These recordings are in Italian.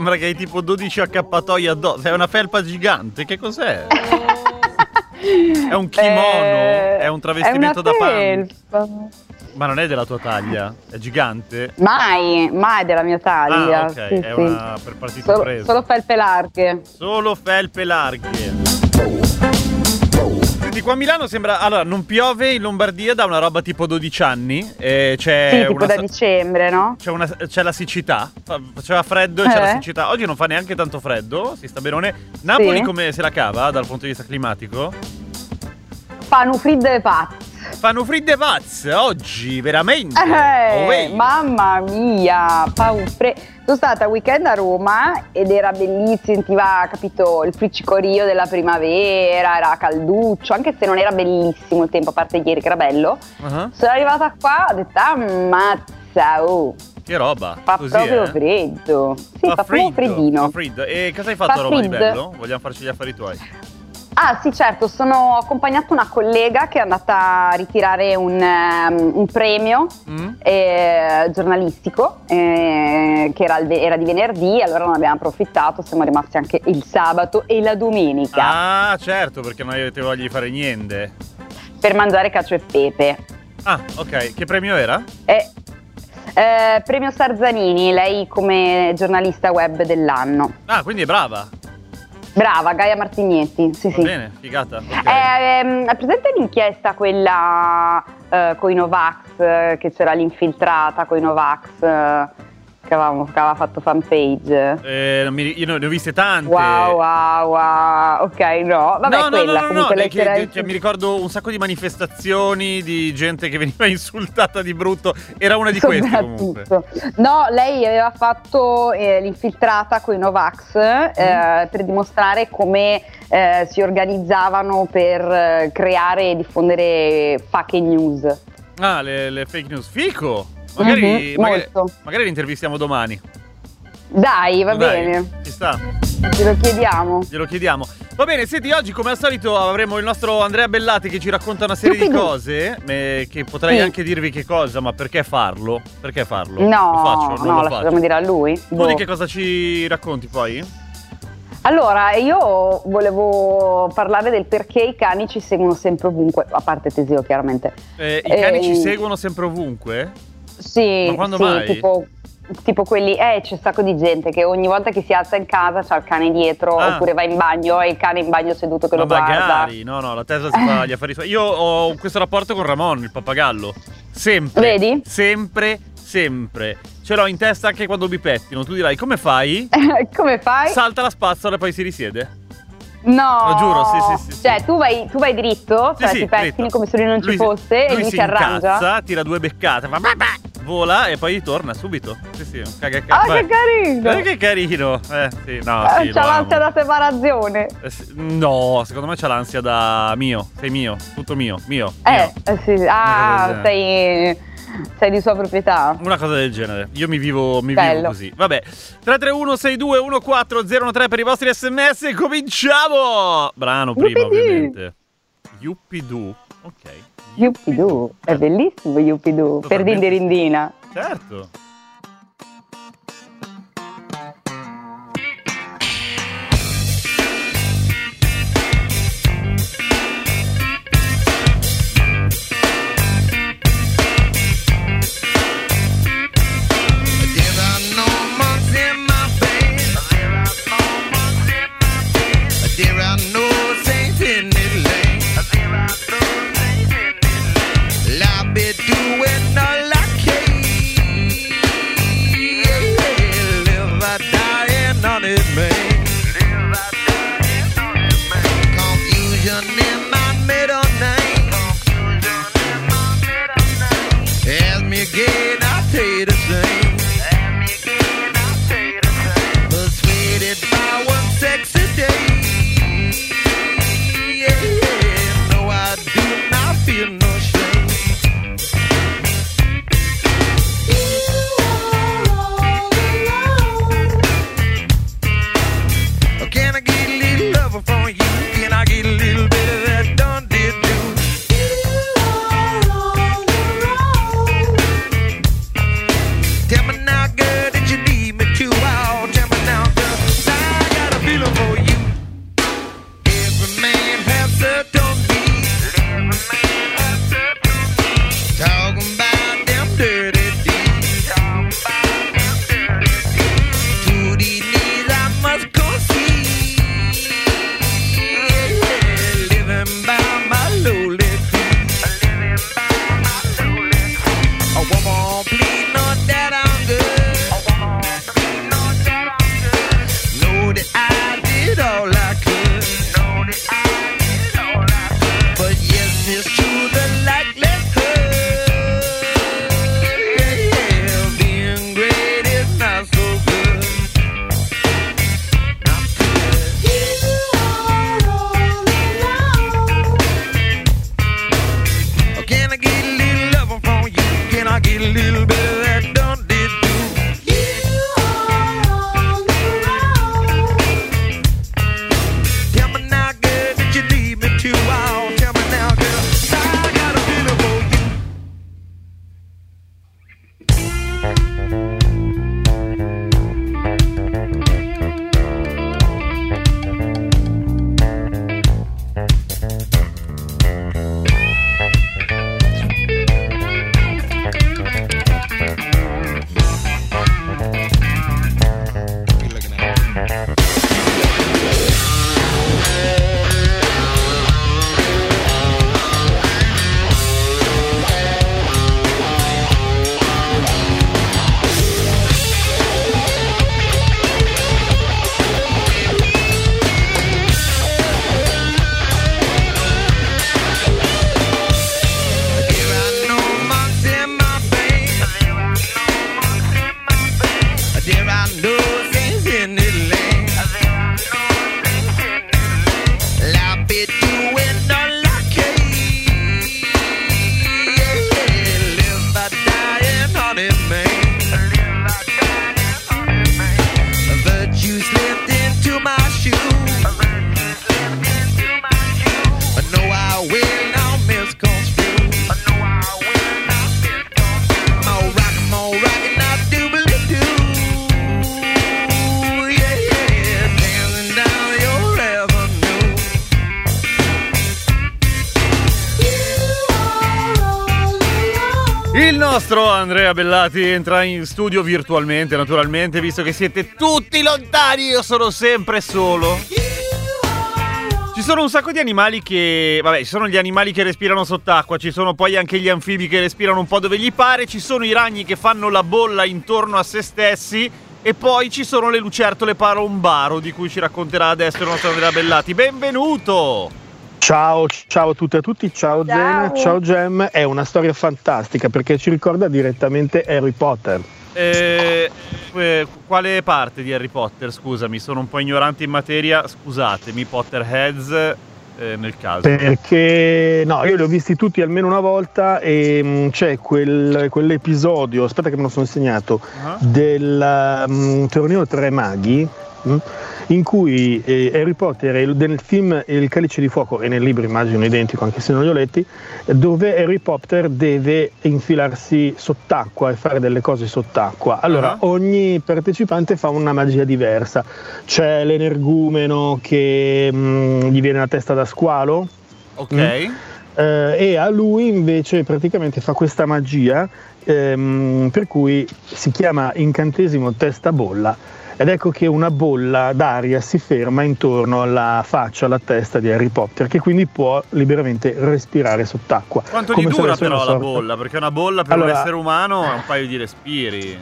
sembra che hai tipo 12 accappatoi addosso. Sei una felpa gigante, che cos'è? È un kimono? Eh, è un travestimento è da felpa. Ma non è della tua taglia? È gigante? Mai, mai della mia taglia. Ah, ok, sì, è sì. una per partito Solo, preso. solo felpe larghe. Solo felpe larghe. Senti, qua a Milano sembra. Allora, non piove in Lombardia da una roba tipo 12 anni. E c'è sì, tipo da dicembre, no? C'è, una- c'è la siccità, Fa- faceva freddo e c'è la Eh. siccità. Oggi non fa neanche tanto freddo, si sta benone. Napoli Sì. come se la cava dal punto di vista climatico? Fanno fridde pazze. Fanno fridde pazz oggi, veramente. Eh, Oh, wey. mamma mia, fa un fre- Sono stata weekend a Roma ed era bellissimo, sentiva, capito, il friccicorio della primavera, era calduccio, anche se non era bellissimo il tempo, a parte ieri che era bello. Ah, Sono arrivata qua, ho detto, ammazza, oh, Che roba. fa Così, proprio eh? freddo. Sì, fa, proprio freddo, freddino. fa freddo. E cosa hai fatto Fa a Roma di freddo. bello? Vogliamo farci gli affari tuoi. Ah sì certo, sono accompagnato una collega che è andata a ritirare un, ehm, un premio Mm? eh, giornalistico eh, che era, il era di venerdì, allora non abbiamo approfittato, siamo rimasti anche il sabato e la domenica Ah, certo, perché non avete voglia di fare niente. per mangiare cacio e pepe. Ah, ok. Che premio era? E, eh, premio Sarzanini, lei come giornalista web dell'anno. Ah, quindi è brava. Brava, Gaia Martignetti, sì Va sì. bene, figata. Ok. Ehm, È presente l'inchiesta quella eh, con i Novax, eh, che c'era l'infiltrata con i Novax, eh, che, avevamo, che aveva fatto fanpage? Eh, mi- io ne ho viste tante. Wow, wow, wow, ok, no, vabbè, no, no, quella no, no, no, comunque che- che- cioè, mi ricordo un sacco di manifestazioni di gente che veniva insultata di brutto. Era una di queste comunque. No, lei aveva fatto eh, l'infiltrata con i Novax eh, Mm. per dimostrare come eh, si organizzavano per eh, creare e diffondere fake news. Ah, le, le fake news. Fico! Magari, Mhm, magari, magari li intervistiamo domani. Dai, va Dai, bene, Ci sta, te lo chiediamo. glielo chiediamo. Va bene, senti, oggi come al solito avremo il nostro Andrea Bellati che ci racconta una serie di cose. eh, che potrei Sì. anche dirvi che cosa, ma perché farlo? Perché farlo? No, lo faccio, non no, lo lasciamo dire a lui. Tu Boh. di che cosa ci racconti poi? Allora, io volevo parlare del perché i cani ci seguono sempre ovunque, a parte Teseo chiaramente. Eh, I cani Eh, ci seguono sempre ovunque? Sì, Ma quando sì, mai? tipo, tipo quelli, eh, c'è un sacco di gente che ogni volta che si alza in casa c'ha il cane dietro, Ah. oppure va in bagno e il cane in bagno seduto che Ma lo guarda. magari, no, no, la Tesla si fa gli affari suoi. Io ho questo rapporto con Ramon, il pappagallo. Sempre. Vedi? Sempre, sempre. Ce l'ho in testa anche quando mi pettino. Tu dirai, come fai? Come fai? Salta la spazzola e poi si risiede. no! Lo giuro, sì, sì, sì, sì. Cioè, tu vai, tu vai dritto, Sì, cioè sì, ti pettini dritto. come se lui non ci Lui- fosse e lui lui si si arrangia. incazza, tira due beccate, fa bah, bah, vola e poi torna subito. Sì, sì, caga, Ah, vai. che carino! Eh, che carino. Eh, sì, no, Eh, sì, c'ha l'ansia amo. da separazione. Eh, sì, No, secondo me c'ha l'ansia da mio. Sei mio, tutto mio, mio. Eh, mio. eh, sì, ah, sei, sei di sua proprietà. Una cosa del genere. Io mi vivo, mi vivo così. Vabbè. 331 62 14 per i vostri sms. Cominciamo! Brano prima, Yuppidoo. ovviamente. Yuppidoo. Ok. Yuppidoo, è bellissimo Yuppidoo, per. Dindirindina. Certo. Bellati entra in studio virtualmente, naturalmente, visto che siete tutti lontani, io sono sempre solo. Ci sono un sacco di animali che. Vabbè, ci sono gli animali che respirano sott'acqua, ci sono poi anche gli anfibi che respirano un po' dove gli pare, ci sono i ragni che fanno la bolla intorno a se stessi. E poi ci sono le lucertole parombaro di cui ci racconterà adesso il nostro Andrea Bellati. Benvenuto! Ciao, ciao a tutte e a tutti, ciao, Ciao. Zena, ciao Gem, è una storia fantastica perché ci ricorda direttamente Harry Potter. Eh, eh, quale parte di Harry Potter? Scusami, sono un po' ignorante in materia. Scusatemi, Potterheads, eh, nel caso. Perché no, io li ho visti tutti almeno una volta e mh, c'è quel- quell'episodio, aspetta che me lo sono segnato, Ah. del mm, torneo Tre Maghi in cui eh, Harry Potter nel film Il Calice di Fuoco e nel libro immagino identico anche se non li ho letti dove Harry Potter deve infilarsi sott'acqua e fare delle cose sott'acqua allora Ah. ogni partecipante fa una magia diversa c'è l'energumeno che mh, gli viene la testa da squalo Ok. eh, e a lui invece praticamente fa questa magia ehm, per cui si chiama incantesimo testa bolla ed ecco che una bolla d'aria si ferma intorno alla faccia, alla testa di Harry Potter che quindi può liberamente respirare sott'acqua. Quanto Come gli dura però la sorta- bolla? Perché una bolla per Allora- un essere umano è un paio di respiri.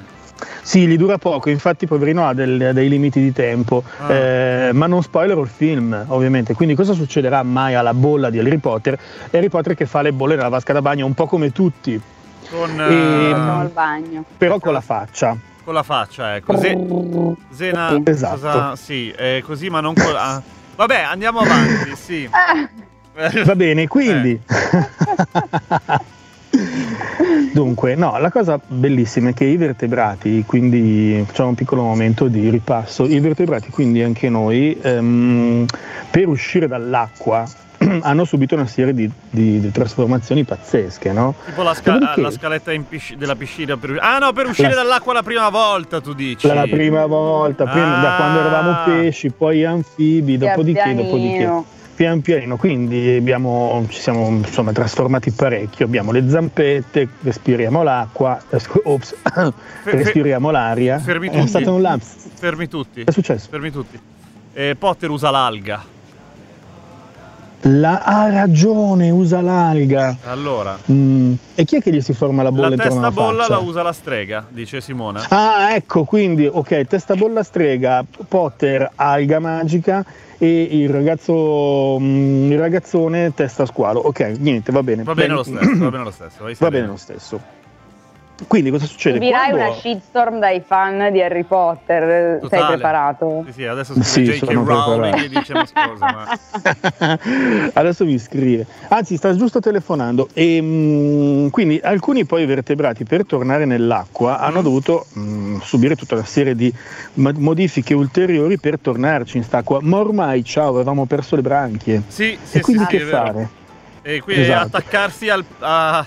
Sì, gli dura poco, infatti poverino ha del- dei limiti di tempo, Ah. eh, ma non spoilerò il film ovviamente, quindi cosa succederà mai alla bolla di Harry Potter? Harry Potter che fa le bolle nella vasca da bagno un po' come tutti, Con, E- eh, Siamo al bagno. però con la faccia. Con la faccia, ecco. Se- Zena, Esatto. cosa- sì, è così, ma non con la... Vabbè, andiamo avanti, sì. Ah, Va bene, quindi. Dunque, no, la cosa bellissima è che i vertebrati, quindi facciamo un piccolo momento di ripasso, i vertebrati, quindi anche noi, ehm, per uscire dall'acqua hanno subito una serie di, di- di trasformazioni pazzesche, no? Tipo la, sca- Dopodiché- la scaletta in pisci- della piscina per... Ah no, per uscire La- dall'acqua la prima volta, tu dici. La prima volta, prima, da Ah. quando eravamo pesci, poi anfibi, pian dopodiché, dopodiché. pianino. pian pianino, quindi abbiamo, ci siamo insomma, trasformati parecchio, abbiamo le zampette, respiriamo l'acqua, eh, ops, respiriamo l'aria. Fermi È tutti. stato un lapsus. Fermi tutti. È successo? Fermi tutti. Eh, Potter usa l'alga. La, ha ragione, usa l'alga. Allora, Mm, E chi è che gli si forma la bolla la intorno testa alla bolla faccia? la usa la strega, dice Simona. Ah, ecco, quindi, ok, testa bolla strega, Potter, alga magica e il ragazzo, mm, il ragazzone, testa squalo. Ok, niente, va bene. Va bene lo stesso, va bene lo stesso. Va bene lo stesso. Quindi cosa succede? Subirai Quando- una shitstorm dai fan di Harry Potter. Totale. Sei preparato? Sì, sì, adesso Sì, scrive J.K. sono Rowling preparato. e dice ma scusa, ma... Adesso mi scrive. Anzi, sta giusto telefonando. E, mm, quindi alcuni poi vertebrati per tornare nell'acqua hanno Mm. dovuto mm, subire tutta una serie di modifiche ulteriori per tornarci in st'acqua. Ma ormai, ciao, avevamo perso le branchie. Sì, sì, e quindi sì, sì, che fare? E quindi Esatto. attaccarsi al, a-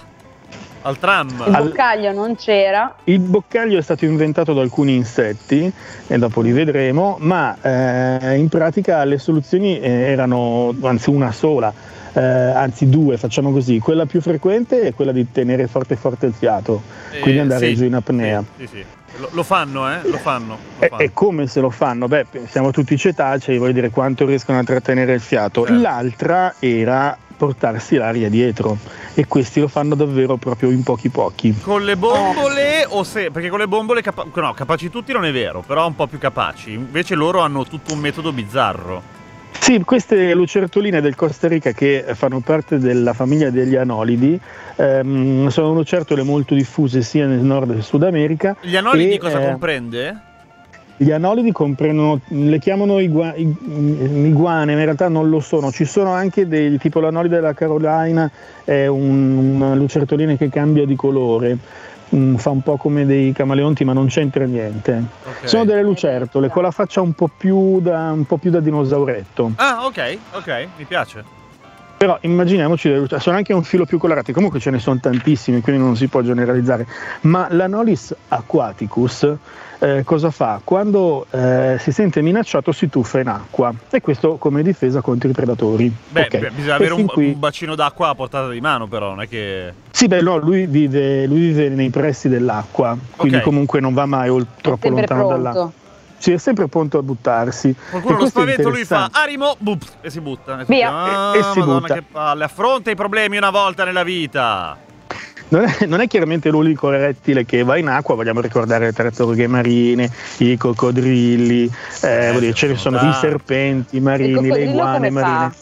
al tram. Il Al- boccaglio non c'era. Il boccaglio è stato inventato da alcuni insetti, e dopo li vedremo, ma eh, in pratica le soluzioni eh, erano, anzi una sola, eh, anzi due, facciamo così. Quella più frequente è quella di tenere forte forte il fiato, quindi Eh, andare sì, giù in apnea. Sì, sì, sì. Lo, lo fanno, eh? Lo fanno. Lo E, fanno. e come se lo fanno? Beh, siamo tutti cetacei, voglio dire quanto riescono a trattenere il fiato. Certo. L'altra era portarsi l'aria dietro e questi lo fanno davvero proprio in pochi pochi. Con le bombole o se... Perché con le bombole capa- no, capaci tutti non è vero, però un po' più capaci. Invece loro hanno tutto un metodo bizzarro. Sì, queste lucertoline del Costa Rica che fanno parte della famiglia degli anolidi ehm, sono lucertole molto diffuse sia nel nord che nel Sud America. Gli anolidi E, cosa eh, comprende? Gli anolidi comprendono, le chiamano igua- i- iguane, ma in realtà non lo sono. Ci sono anche dei tipo l'anolide della Carolina, è un- una lucertolina che cambia di colore. Mm, fa un po' come dei camaleonti, ma non c'entra niente. Ok. Sono delle lucertole con la faccia un po' più da, un po' più da dinosauretto. Ah, ok, ok, mi piace. Però immaginiamoci, sono anche un filo più colorati, comunque ce ne sono tantissimi, quindi non si può generalizzare. Ma l'Anolis aquaticus eh, cosa fa? Quando eh, si sente minacciato si tuffa in acqua e questo come difesa contro i predatori. Beh, Ok. beh, bisogna E avere un, qui- un bacino d'acqua a portata di mano, però, non è che. Sì, beh, no, lui vive, lui vive nei pressi dell'acqua, quindi Ok. comunque non va mai ol- troppo lontano pronto. dall'acqua. Sì, è sempre pronto a buttarsi. Qualcuno lo spavento, lui fa. Arimo, bup, e si butta. E, Via. Ah, E- e si Madonna, butta. che palle. Affronta i problemi una volta nella vita. Non è, non è chiaramente l'unico rettile che va in acqua, vogliamo ricordare le tartarughe marine, i coccodrilli, eh, vuol dire, ce ne sono i serpenti marini, le iguane come fa? marine.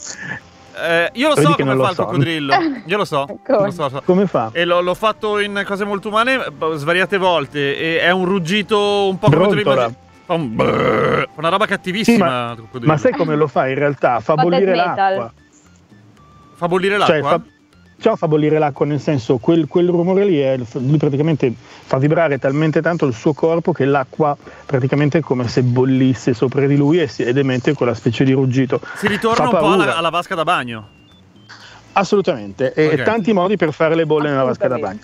Eh, io lo Vedi so come fa il so. coccodrillo. Io lo so. Come? lo so, lo so. Come fa? E l'ho, l'ho fatto in cose molto umane eh, svariate volte. E è un ruggito un po' come Brontola. immagini- Fa un brrr, una roba cattivissima. Sì, ma, ma sai come lo fa in realtà? Fa bollire l'acqua. Fa bollire Cioè, l'acqua? fa, ciò fa bollire l'acqua, nel senso, quel, quel rumore lì, è, lui praticamente fa vibrare talmente tanto il suo corpo che l'acqua praticamente è come se bollisse sopra di lui e si- ed emette quella specie di ruggito. si ritorna fa un po' alla, alla vasca da bagno. Assolutamente, e Ok. tanti modi per fare le bolle nella vasca da bagno.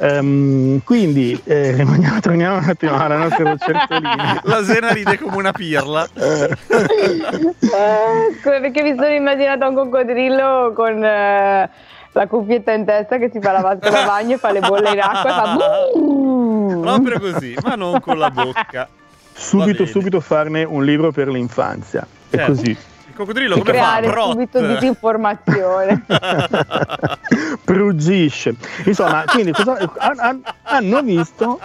Ehm, quindi eh, rimaniamo, torniamo un attimo alla nostra lucertolina. La Sena ride come una pirla. Eh, perché mi sono immaginata un coccodrillo con eh, la cuffietta in testa che si fa la vasca da bagno e fa le bolle in acqua e fa. Proprio così, ma non con la bocca. Subito, subito farne un libro per l'infanzia. È Certo. così. Il coccodrillo come fa? creare Brot. subito disinformazione. Pruggisce. Insomma, quindi cosa, han- han- hanno visto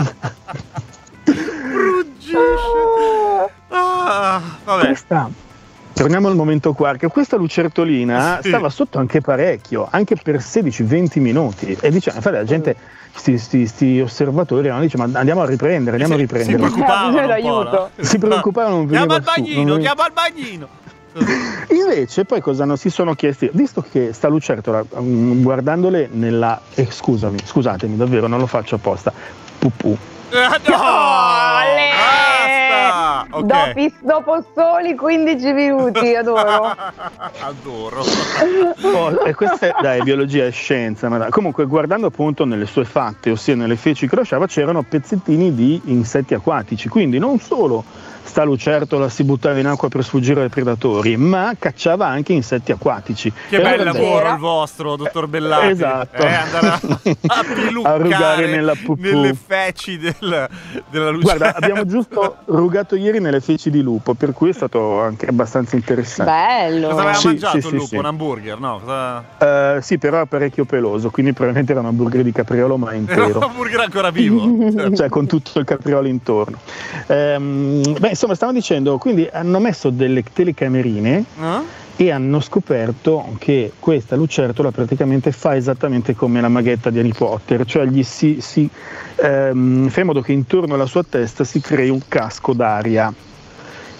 Ruggisce. Ah, vabbè. questa. Torniamo al momento qua, che questa lucertolina Sì. stava sotto anche parecchio, anche per 16-20 minuti. E diciamo, infatti la gente, sti, sti- sti osservatori, no, dice ma andiamo a riprendere, andiamo a Si- riprendere. Si preoccupavano un po', Aiuto. no? Si preoccupavano, non Chiama veniva il su, non bagnino, veniva- chiama il bagnino. Invece poi cosa non si sono chiesti? Visto che sta lucertola, mm, guardandole nella... eh, scusami, scusatemi, davvero non lo faccio apposta. Pupù. Eh, no! Ok. Dopo, dopo soli 15 minuti, adoro. Adoro. Oh, e questa è, dai, biologia e scienza. Ma dai. Comunque, guardando appunto nelle sue fatte, ossia nelle feci che lasciava, c'erano pezzettini di insetti acquatici. Quindi non solo sta lucertola si buttava in acqua per sfuggire ai predatori, ma cacciava anche insetti acquatici. Che E bel allora lavoro il vostro, dottor Bellati. Esatto. Eh, andare a, a rugare nella pupù. nelle feci del- della luce. Guarda, abbiamo giusto rugato ieri nelle feci di lupo, per cui è stato anche abbastanza interessante. Bello. Cosa aveva Sì, mangiato sì, il lupo? sì. Un hamburger? No, cosa... Eh, sì, però è parecchio peloso, quindi probabilmente era un hamburger di capriolo, ma Era un intero. hamburger ancora vivo. Cioè con tutto il capriolo intorno. Ehm, beh, insomma, stavo dicendo, quindi hanno messo delle telecamerine No? e hanno scoperto che questa lucertola praticamente fa esattamente come la maghetta di Harry Potter, cioè gli si, si ehm, fa in modo che intorno alla sua testa si crei un casco d'aria.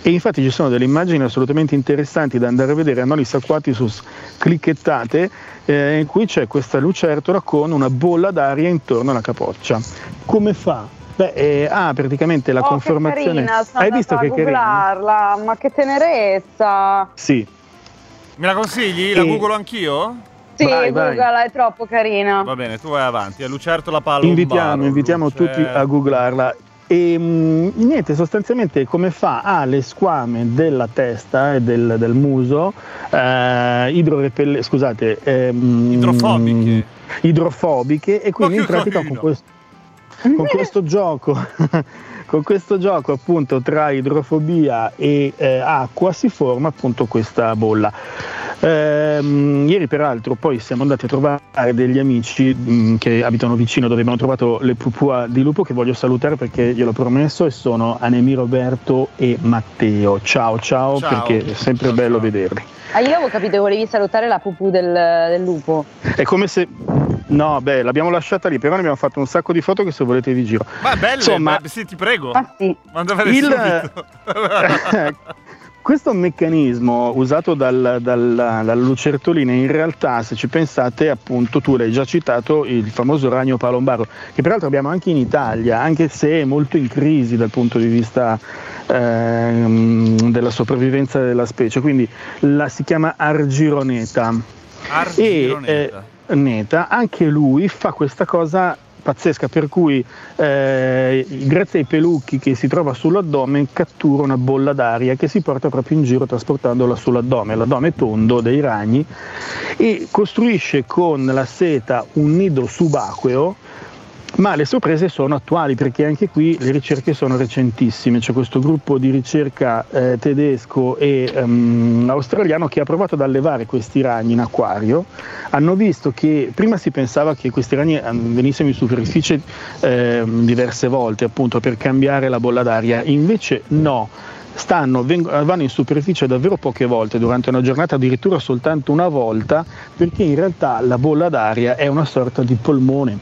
E infatti ci sono delle immagini assolutamente interessanti da andare a vedere a Nolis Aquatisus clicchettate eh, in cui c'è questa lucertola con una bolla d'aria intorno alla capoccia. Come fa? Beh, eh, ha praticamente la oh, conformazione. Che carina, sono Hai visto che a carina? googlarla, ma che tenerezza. Sì. Me la consigli? La E- googolo anch'io? Sì, Vai, vai. Google è troppo carina. Va bene, tu vai avanti. A Lucertola Palo. Invitiamo, invitiamo tutti a googlarla. E mm, niente, sostanzialmente come fa? Ha le squame della testa e del, del muso eh, idrorepelle- scusate, ehm, Idrofobiche. idrofobiche e quindi in pratica carino. con questo, con questo gioco con questo gioco appunto tra idrofobia e eh, acqua si forma appunto questa bolla Ehm, ieri peraltro poi siamo andati a trovare degli amici mh, che abitano vicino dove abbiamo trovato le pupua di lupo che voglio salutare perché gliel'ho promesso e sono Anemi Roberto e Matteo ciao ciao, Ciao. perché è sempre Ciao, bello ciao. vederli Ah, io avevo capito che volevi salutare la pupù del, del lupo. è come se no beh l'abbiamo lasciata lì però ne abbiamo fatto un sacco di foto che se volete vi giro Ma belle, Insomma- beh, sì, ti prego. Ah sì. Manda a vedere Il- subito. Questo meccanismo usato dal- dal- dalla lucertolina in realtà, se ci pensate, appunto tu l'hai già citato, il famoso ragno palombaro, che peraltro abbiamo anche in Italia, anche se è molto in crisi dal punto di vista ehm, della sopravvivenza della specie, quindi la si chiama argironeta. Argiro e eh, Neta, anche lui fa questa cosa pazzesca per cui eh, grazie ai pelucchi che si trova sull'addome cattura una bolla d'aria che si porta proprio in giro trasportandola sull'addome, l'addome tondo dei ragni e costruisce con la seta un nido subacqueo ma le sorprese sono attuali perché anche qui le ricerche sono recentissime. C'è questo gruppo di ricerca eh, tedesco e ehm, australiano che ha provato ad allevare questi ragni in acquario. Hanno visto che prima si pensava che questi ragni ehm, venissero in superficie ehm, diverse volte appunto per cambiare la bolla d'aria, invece no. Stanno, veng- vanno in superficie davvero poche volte durante una giornata, addirittura soltanto una volta, perché in realtà la bolla d'aria è una sorta di polmone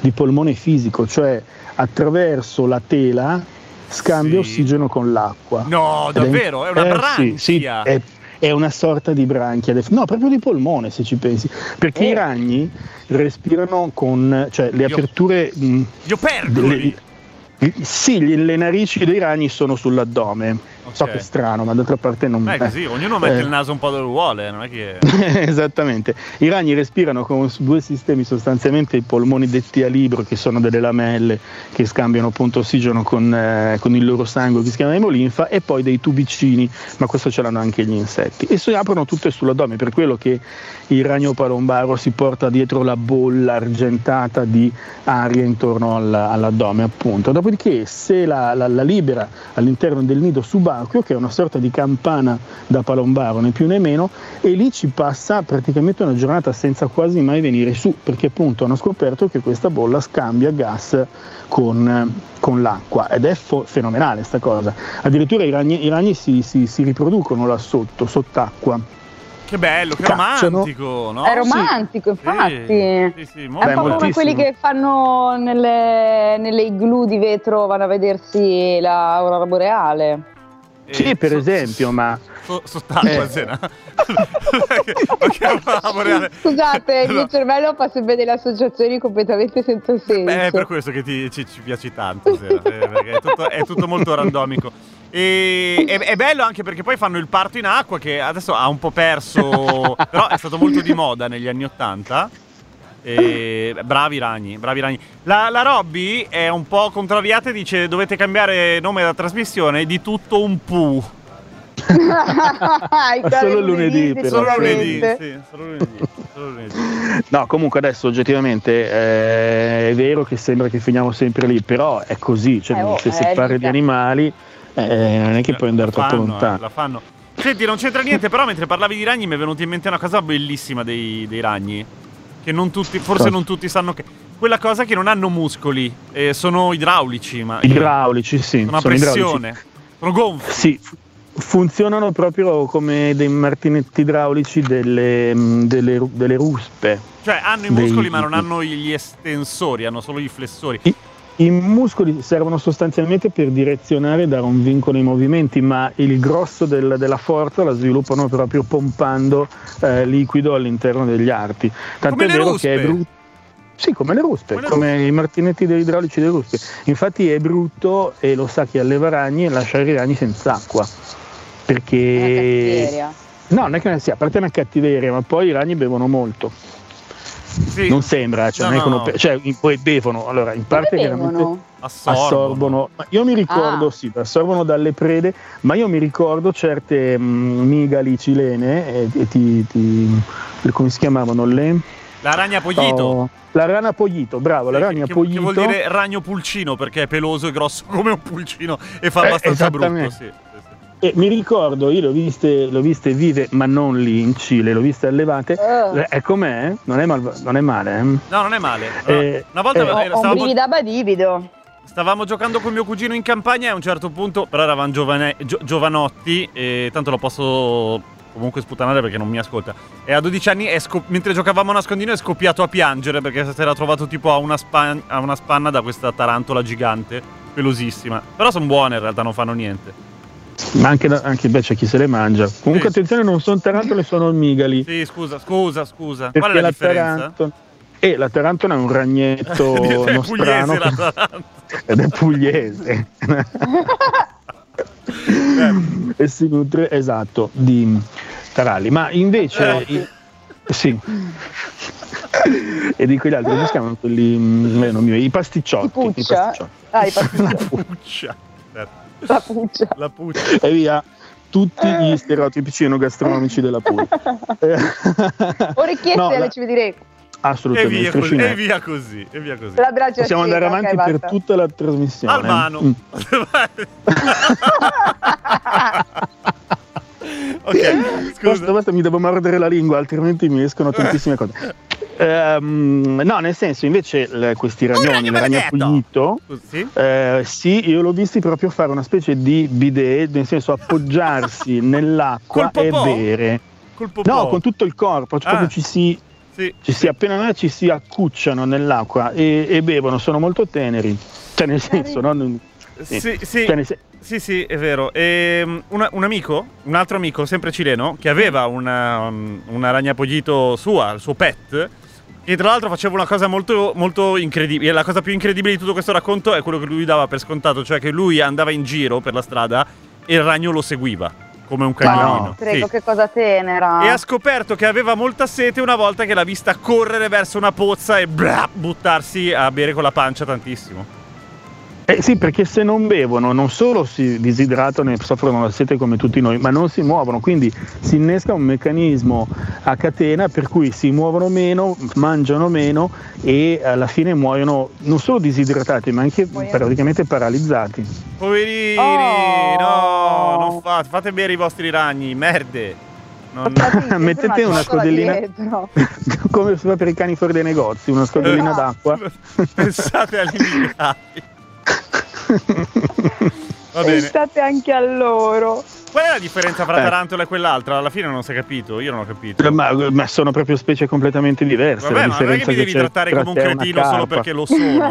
di polmone fisico, cioè attraverso la tela scambia Sì. ossigeno con l'acqua. No, Ed è- davvero? È una eh, sì, sì, branchia. è, è una sorta di branchia, no, proprio di polmone se ci pensi, perché Oh. i ragni respirano con, cioè le Io- aperture... Gli opercoli. delle- sì, le narici dei ragni sono sull'addome. So Ok. che è strano, ma d'altra parte non... Beh, così, ognuno mette eh. il naso un po' dove vuole, non è che... Esattamente, i ragni respirano con due sistemi sostanzialmente i polmoni detti a libro che sono delle lamelle che scambiano appunto ossigeno con, eh, con il loro sangue che si chiama emolinfa e poi dei tubicini, ma questo ce l'hanno anche gli insetti e si aprono tutte sull'addome per quello che il ragno palombaro si porta dietro la bolla argentata di aria intorno al- all'addome appunto. Dopodiché se la, la- la libera all'interno del nido subacqueo che è una sorta di campana da palombaro né più né meno e lì ci passa praticamente una giornata senza quasi mai venire su perché appunto hanno scoperto che questa bolla scambia gas con, con l'acqua ed è fo- fenomenale sta cosa addirittura i ragni, i ragni si, si- si riproducono là sotto sott'acqua Che bello, che Cacciano. romantico, no? È romantico, Sì, infatti. sì, sì, È molto un po' come quelli che fanno nelle, nelle igloo di vetro, vanno a vedersi l'aurora boreale. Eh, sì per so- esempio ma so- sott'acqua, Eh. Zena. Scusate, il No. mio cervello fa sempre delle associazioni completamente senza senso. Beh, è per questo che ti, ci, ci piaci tanto, Zena, eh, perché è tutto, è tutto molto randomico. E è, è bello anche perché poi fanno il parto in acqua che adesso ha un po' perso, però è stato molto di moda negli anni Ottanta. E bravi ragni, bravi ragni. La, la Robby è un po' contrariata e dice dovete cambiare nome della trasmissione di tutto un pu. Solo lunedì, però. Solo lunedì, sì, solo lunedì, solo lunedì. No, comunque adesso oggettivamente eh, è vero che sembra che finiamo sempre lì, però è così, cioè, Eh, oh, se si è parla di animali eh, non è che puoi andare troppo eh, lontano. la fanno. Senti, non c'entra niente, però mentre parlavi di ragni mi è venuta in mente una cosa bellissima dei, dei ragni. Che non tutti, forse Cosa? non tutti sanno che. Quella cosa che non hanno muscoli, eh, sono idraulici, ma. Idraulici, sì, Sono a sono idraulici. pressione. Sono gonfi. Sì, fu- funzionano proprio come dei martinetti idraulici delle, mh, delle delle ruspe. Cioè, hanno i Dei- muscoli, ma non hanno gli estensori, hanno solo i flessori. I, I muscoli servono sostanzialmente per direzionare e dare un vincolo ai movimenti, ma il grosso del- della forza la sviluppano proprio pompando eh, liquido all'interno degli arti. Tant'è Come le vero ruspe. che è brutto. Sì, come le ruspe, Come le come i martinetti degli idraulici delle ruspe. Infatti è brutto e lo sa chi alleva ragni lasciare i ragni senza acqua. È una Perché cattiveria. no, non è che sia, a parte una cattiveria, ma poi i ragni bevono molto. Sì, Non sembra, cioè, No, non no, no. cioè, in- poi bevono. Allora, in parte bevono? assorbono. assorbono. Ma io mi ricordo, Ah. sì, assorbono dalle prede, ma io mi ricordo certe mm, migali cilene, e, e ti, ti- come si chiamavano le? La ragna poglito. Oh, la rana poglito, bravo, la Sì, ragna che, poglito. che vuol dire ragno pulcino perché è peloso e grosso come un pulcino e fa Eh, abbastanza brutto. sì. E mi ricordo, io le ho viste, le ho viste vive, ma non lì in Cile, le ho viste allevate. Eh. E com'è? Non è, mal- non è male, eh? No, non è male. Eh, Una volta eh. Ho, ho un stavamo, brivido a badivido. stavamo giocando con mio cugino in campagna e a un certo punto, però eravamo giovane- gio- giovanotti e tanto lo posso comunque sputanare perché non mi ascolta. E a 12 anni, è scop- mentre giocavamo a nascondino, è scoppiato a piangere perché si era trovato tipo a una, span- a una spanna da questa tarantola gigante, pelosissima. Però sono buone in realtà, non fanno niente. Ma anche, anche beh, c'è chi se le mangia. Comunque, Sì, attenzione, non sono tarantole, sono migali. Sì, scusa, scusa, scusa. Perché Qual è la, la differenza? tarantola. E la tarantola è un ragnetto È nostrano pugliese ed è pugliese. e si nutre, esatto, di taralli. Ma invece, Eh, i- Sì. e di quegli altri come si chiamano quelli mm, eh, non mi- i pasticciotti. I pasticciotti. Ah, i La pasticci. puccia. Certo. La puccia. La puccia. E via tutti gli stereotipici enogastronomici della Puglia. Eh, Orecchiette no, alle la- civide E assolutamente. via, così, e via così. E via così. Possiamo andare avanti ok, per basta. tutta la trasmissione. Albano. Mm. ok, Basta, scusa. basta, mi devo mordere la lingua, altrimenti mi escono tantissime cose. Ehm, no, nel senso, invece, le- questi ragnoni, ragno il ragno benedetto! pugnito, Sì? eh, sì, io l'ho visti proprio fare una specie di bidet, nel senso appoggiarsi nell'acqua Col e bere. Col popò. No, con tutto il corpo, cioè Ah. proprio ci si, Sì. ci si appena ci si accucciano nell'acqua e, e bevono, sono molto teneri. Cioè, nel senso, no? Non- Sì, sì, Cioè, nel sen- sì, sì, è vero. Ehm, una- un amico, un altro amico, sempre cileno, che aveva una, um, una ragnapoglito sua, il suo pet, che tra l'altro faceva una cosa molto, molto incredibile. La cosa più incredibile di tutto questo racconto è quello che lui dava per scontato, cioè che lui andava in giro per la strada e il ragno lo seguiva, come un Ma no. cagnolino. Prego, Sì. che cosa tenera. E ha scoperto che aveva molta sete una volta che l'ha vista correre verso una pozza e bla, buttarsi a bere con la pancia tantissimo. Eh sì, perché se non bevono non solo si disidratano e soffrono la sete come tutti noi, ma non si muovono, quindi si innesca un meccanismo a catena per cui si muovono meno, mangiano meno e alla fine muoiono non solo disidratati ma anche praticamente paralizzati. Poverini, Oh. no, non fate, fate bere i vostri ragni, merde. Non- Mettete una scodellina. come si fa per i cani fuori dai negozi, una scodellina Esatto. d'acqua. Pensate agli immigrati. Va bene. Pensate anche a loro. Qual è la differenza fra Eh. tarantola e quell'altra? Alla fine non si è capito, io non ho capito. Ma, ma sono proprio specie completamente diverse. Vabbè, ma non è che mi devi c'è trattare tra come un cretino solo perché lo sono.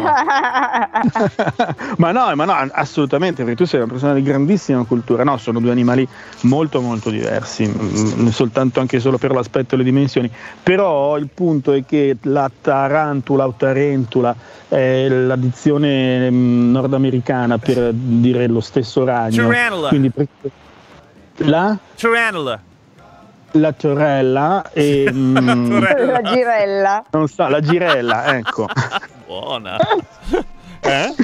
ma no, ma no, assolutamente, perché tu sei una persona di grandissima cultura. No, sono due animali molto molto diversi, mm, soltanto anche solo per l'aspetto e le dimensioni. Però il punto è che la tarantula o tarentula è l'addizione mm, nordamericana per dire lo stesso ragno. Tarantula. Quindi la, Tarantula. la torella e mm, Torella. La girella. non so, la girella, ecco. Buona. Eh?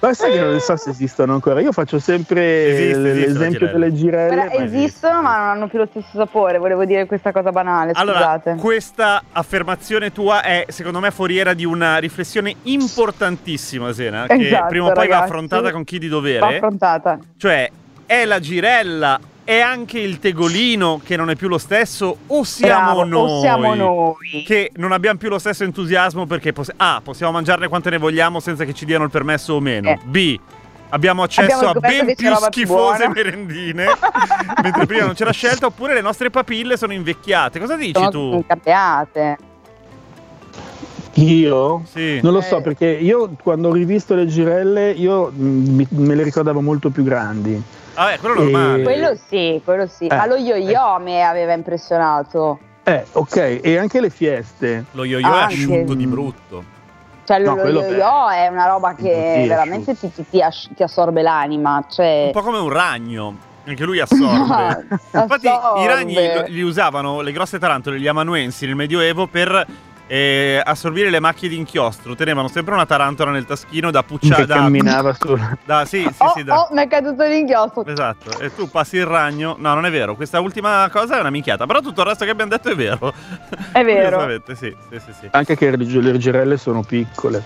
Ma sai che non so se esistono ancora. Io faccio sempre Esiste, esiste l'esempio girella. delle girelle. Però ma- esistono, ma non hanno più lo stesso sapore. Volevo dire questa cosa banale. Allora, Scusate. questa affermazione tua è secondo me foriera di una riflessione importantissima, Sena, che Esatto, prima o poi va ragazzi. affrontata con chi di Va dovere. affrontata. Cioè, è la girella, è anche il tegolino che non è più lo stesso, o siamo Bravo, noi? O siamo noi. Che non abbiamo più lo stesso entusiasmo perché poss- A. Possiamo mangiarne quante ne vogliamo senza che ci diano il permesso o meno. Eh. B. Abbiamo accesso Abbiamo a ben più schifose buona. merendine, mentre prima non c'era scelta, oppure le nostre papille sono invecchiate. Cosa dici Sono tu? cambiate. Io? Sì. Non lo Eh. so perché io quando ho rivisto le girelle io mm, me le ricordavo molto più grandi. Vabbè, quello è normale. Eh. Quello sì, quello sì. Eh. Ma lo yo-yo mi aveva impressionato. Eh, ok, e anche le fieste. Lo yo-yo è Anche- asciutto di brutto. Cioè, No, lo quello yo-yo è una roba che Sì, veramente ti, ti- ti asci- ti assorbe l'anima. Cioè... Un po' come un ragno. Anche lui assorbe. Infatti i ragni li usavano, le grosse tarantole, gli amanuensi nel Medioevo per eh, assorbire le macchie di inchiostro. Tenevano sempre una tarantola nel taschino da che pucciare. Da, camminava sul... da- sì, sì, Oh, sì, da- oh, mi è caduto l'inchiostro. Esatto, e tu passi il ragno. No, non è vero. Questa ultima cosa è una minchiata. Però tutto il resto che abbiamo detto è vero. È vero. Sì, sì, sì, sì. Anche che le girelle sono piccole.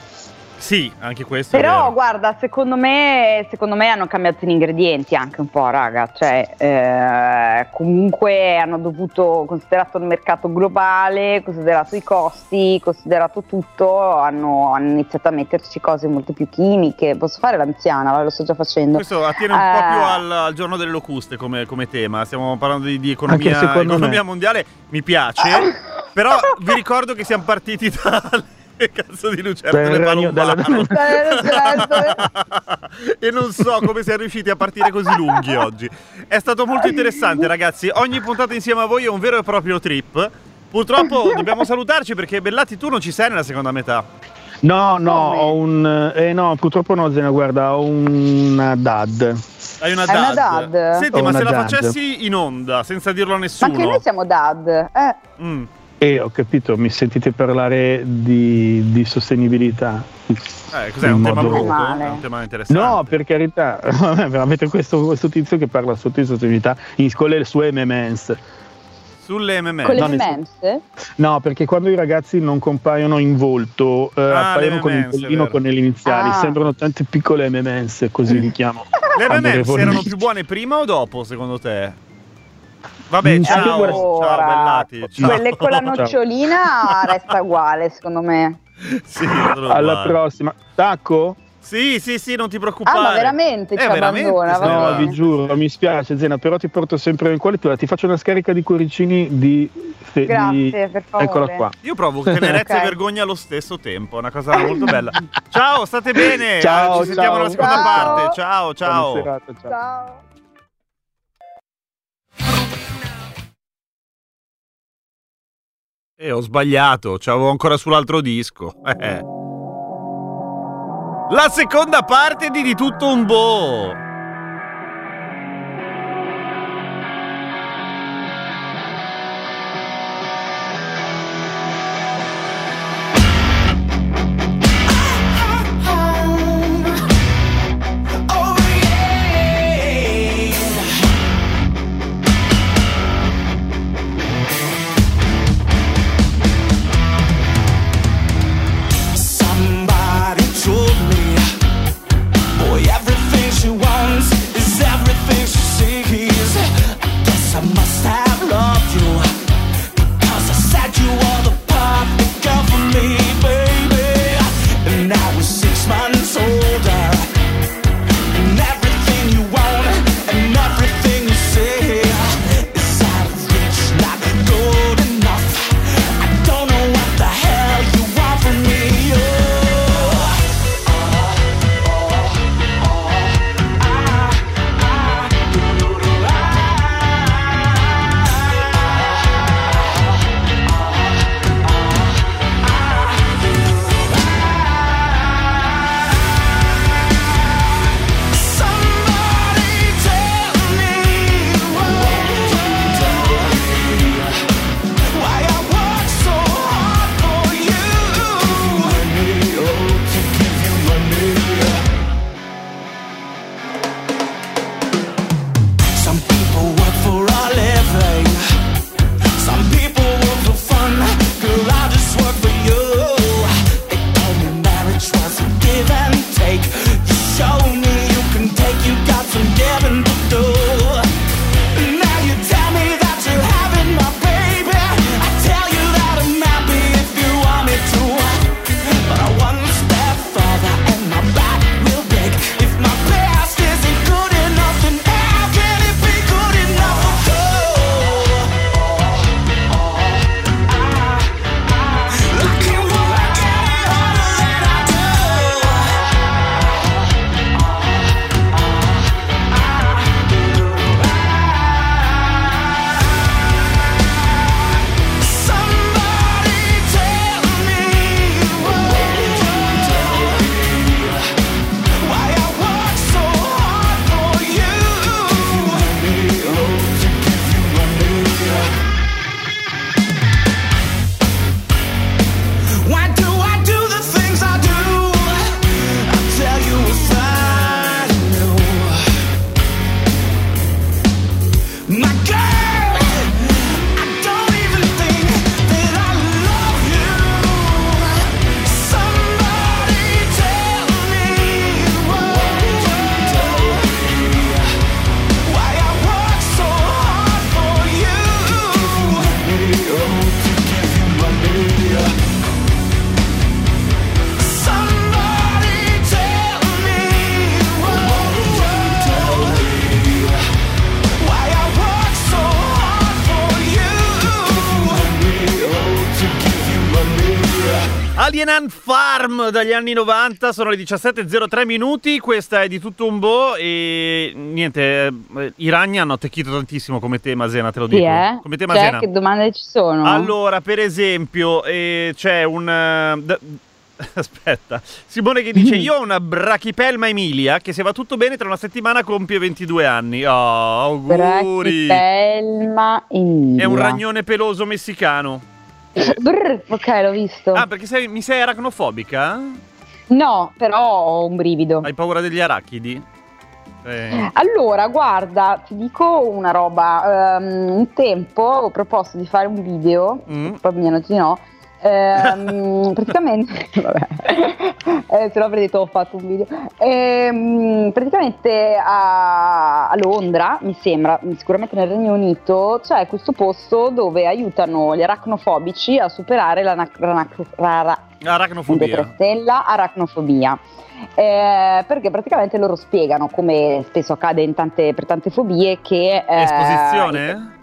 Sì, anche questo Però guarda, secondo me, secondo me hanno cambiato gli ingredienti anche un po', raga. Cioè, eh, comunque hanno dovuto, considerato il mercato globale, considerato i costi, considerato tutto, hanno, hanno iniziato a metterci cose molto più chimiche. Posso fare l'anziana, lo sto già facendo. Questo attiene un po' Eh. più al, al giorno delle locuste come, come tema. Stiamo parlando di, di economia, economia mondiale. Mi piace. però vi ricordo che siamo partiti dalle cazzo di lucertole palombaro. Dalle lucertole. e non so come siamo riusciti a partire così lunghi oggi. È stato molto interessante, ragazzi. Ogni puntata insieme a voi è un vero e proprio trip. Purtroppo dobbiamo salutarci perché Bellati tu non ci sei nella seconda metà. No, no, Come? ho un... Eh no, purtroppo no, Zena, guarda, ho una DAD. Hai una Hai una dad. dad? Senti, Ho ma una se la dad. facessi in onda senza dirlo a Ma nessuno. che noi siamo dad. Eh, Mm. E ho capito, mi sentite parlare di, di sostenibilità. Eh, cos'è? Un tema modo- brutto? Un tema interessante. No, per carità, avete questo, questo tizio che parla sotto di sostenibilità in, con le sue MMS. Sulle MMS. Con le mense? No, perché quando i ragazzi non compaiono in volto, eh, Ah, appaiono con il MMS, pollino con le iniziali, Ah. sembrano tante piccole MMS, così li chiamo. Le MMS erano più buone prima o dopo, secondo te? Vabbè, ciao, allora- ciao Bellati. Ciao. Quelle con la Ciao. nocciolina resta uguale, secondo me. Sì, Alla prossima. Tacco? Sì, sì, sì, non ti preoccupare. Ah, ma veramente ci Eh, veramente abbandona, va. No, vi giuro, mi spiace Zena, però ti porto sempre in qualità. Ti faccio una scarica di cuoricini di... fe- Grazie, di- per favore. Eccola qua. Io provo tenerezza Ok. e vergogna allo stesso tempo, è una cosa molto bella. Ciao, state bene. Ciao, Ci sentiamo ciao. nella seconda Ciao. parte. Ciao, ciao. Buona serata, ciao. Ciao. Eh, ho sbagliato, c'avevo ancora sull'altro disco. Eh. La seconda parte di Di tutto un boh. Alien Farm dagli anni 90, sono le 17.03 minuti, questa è di tutto un boh e niente, eh, i ragni hanno attecchito tantissimo come tema Zena, te lo dico. è? Come tema Cioè, Zena. che domande ci sono? Allora, per esempio, eh, c'è un... eh, d- Aspetta, Simone che dice: Io ho una brachipelma Emilia che se va tutto bene tra una settimana compie 22 anni. Oh, auguri! Brachipelma Emilia. È un ragnone peloso messicano. Brr, ok, l'ho visto. Ah, perché sei- mi sei aracnofobica? No, però ho un brivido. Hai paura degli arachidi? Eh, Allora, guarda, ti dico una roba. ehm, un tempo ho proposto di fare un video, Mm. poi mi hanno detto di no. Ehm, praticamente, vabbè, eh, se no avrei detto ho fatto un video. Ehm, praticamente a, a Londra, mi sembra, sicuramente nel Regno Unito, c'è questo posto dove aiutano gli aracnofobici a superare la, la, aracnofobia. stella aracnofobia. Eh, perché praticamente loro spiegano, come spesso accade in tante- per tante fobie, che... eh, Esposizione?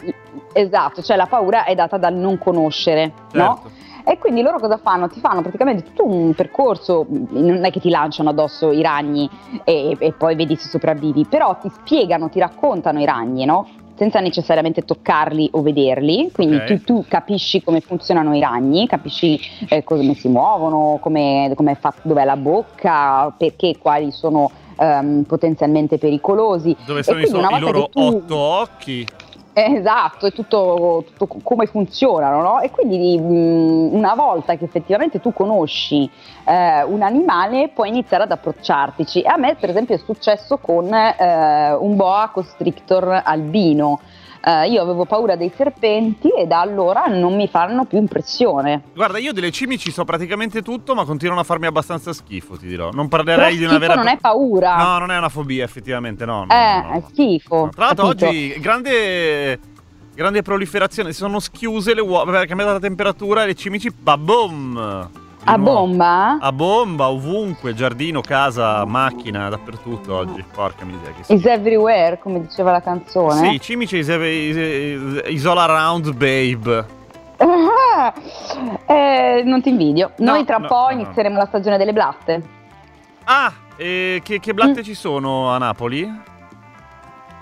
Esatto, cioè la paura è data dal non conoscere, no? E quindi loro cosa fanno? Ti fanno praticamente tutto un percorso, non è che ti lanciano addosso i ragni e, e poi vedi se sopravvivi, però ti spiegano, ti raccontano i ragni, no? Senza necessariamente toccarli o vederli, quindi Ok. tu, tu capisci come funzionano i ragni, capisci eh, come si muovono, come, come è fatto, dov'è la bocca, perché quali sono ehm, potenzialmente pericolosi. Dove E sono i, so- i loro tu- otto occhi? Eh, Esatto, è tutto, tutto co- come funzionano, no? E quindi mh, una volta che effettivamente tu conosci eh, un animale puoi iniziare ad approcciartici. A me per esempio è successo con eh, un boa constrictor albino. Eh, io avevo paura dei serpenti e da allora non mi fanno più impressione. Guarda, io delle cimici so praticamente tutto, ma continuano a farmi abbastanza schifo, ti dirò. Non parlerei di una vera non è paura. No, non è una fobia, effettivamente, no. no, eh, no, no. è schifo. Tra l'altro capito? oggi grande, grande proliferazione, si sono schiuse le uova, perché è cambiata la temperatura e le cimici, babom! Di A nuovo. bomba? A bomba, ovunque, giardino, casa, macchina, dappertutto oggi. Porca miseria che Is everywhere, come diceva la canzone. Sì, cimici is, is, is all around, babe. Ah, eh, non ti invidio. No, Noi tra no, po' no, inizieremo la stagione delle blatte. Ah, e che, che Mm. blatte ci sono a Napoli?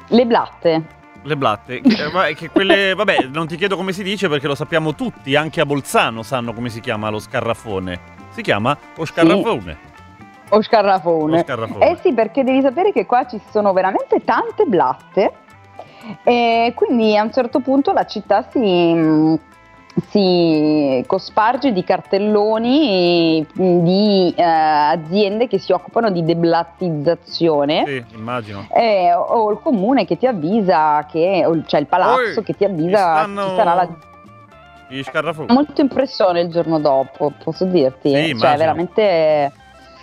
Le blatte. Le blatte, Eh, che quelle, vabbè, non ti chiedo come si dice perché lo sappiamo tutti, anche a Bolzano sanno come si chiama lo scarrafone. Si chiama o scarrafone. O scarrafone. Lo scarrafone. Eh sì, perché devi sapere che qua ci sono veramente tante blatte. E quindi a un certo punto la città si, si cosparge di cartelloni mm, di eh, aziende che si occupano di deblattizzazione. Sì, immagino. Eh, o, il comune che ti avvisa che, c'è il palazzo Oi, che ti avvisa che stanno ci sarà la Gli scarrafoni. molto impressione il giorno dopo, posso dirti. Sì, cioè, veramente.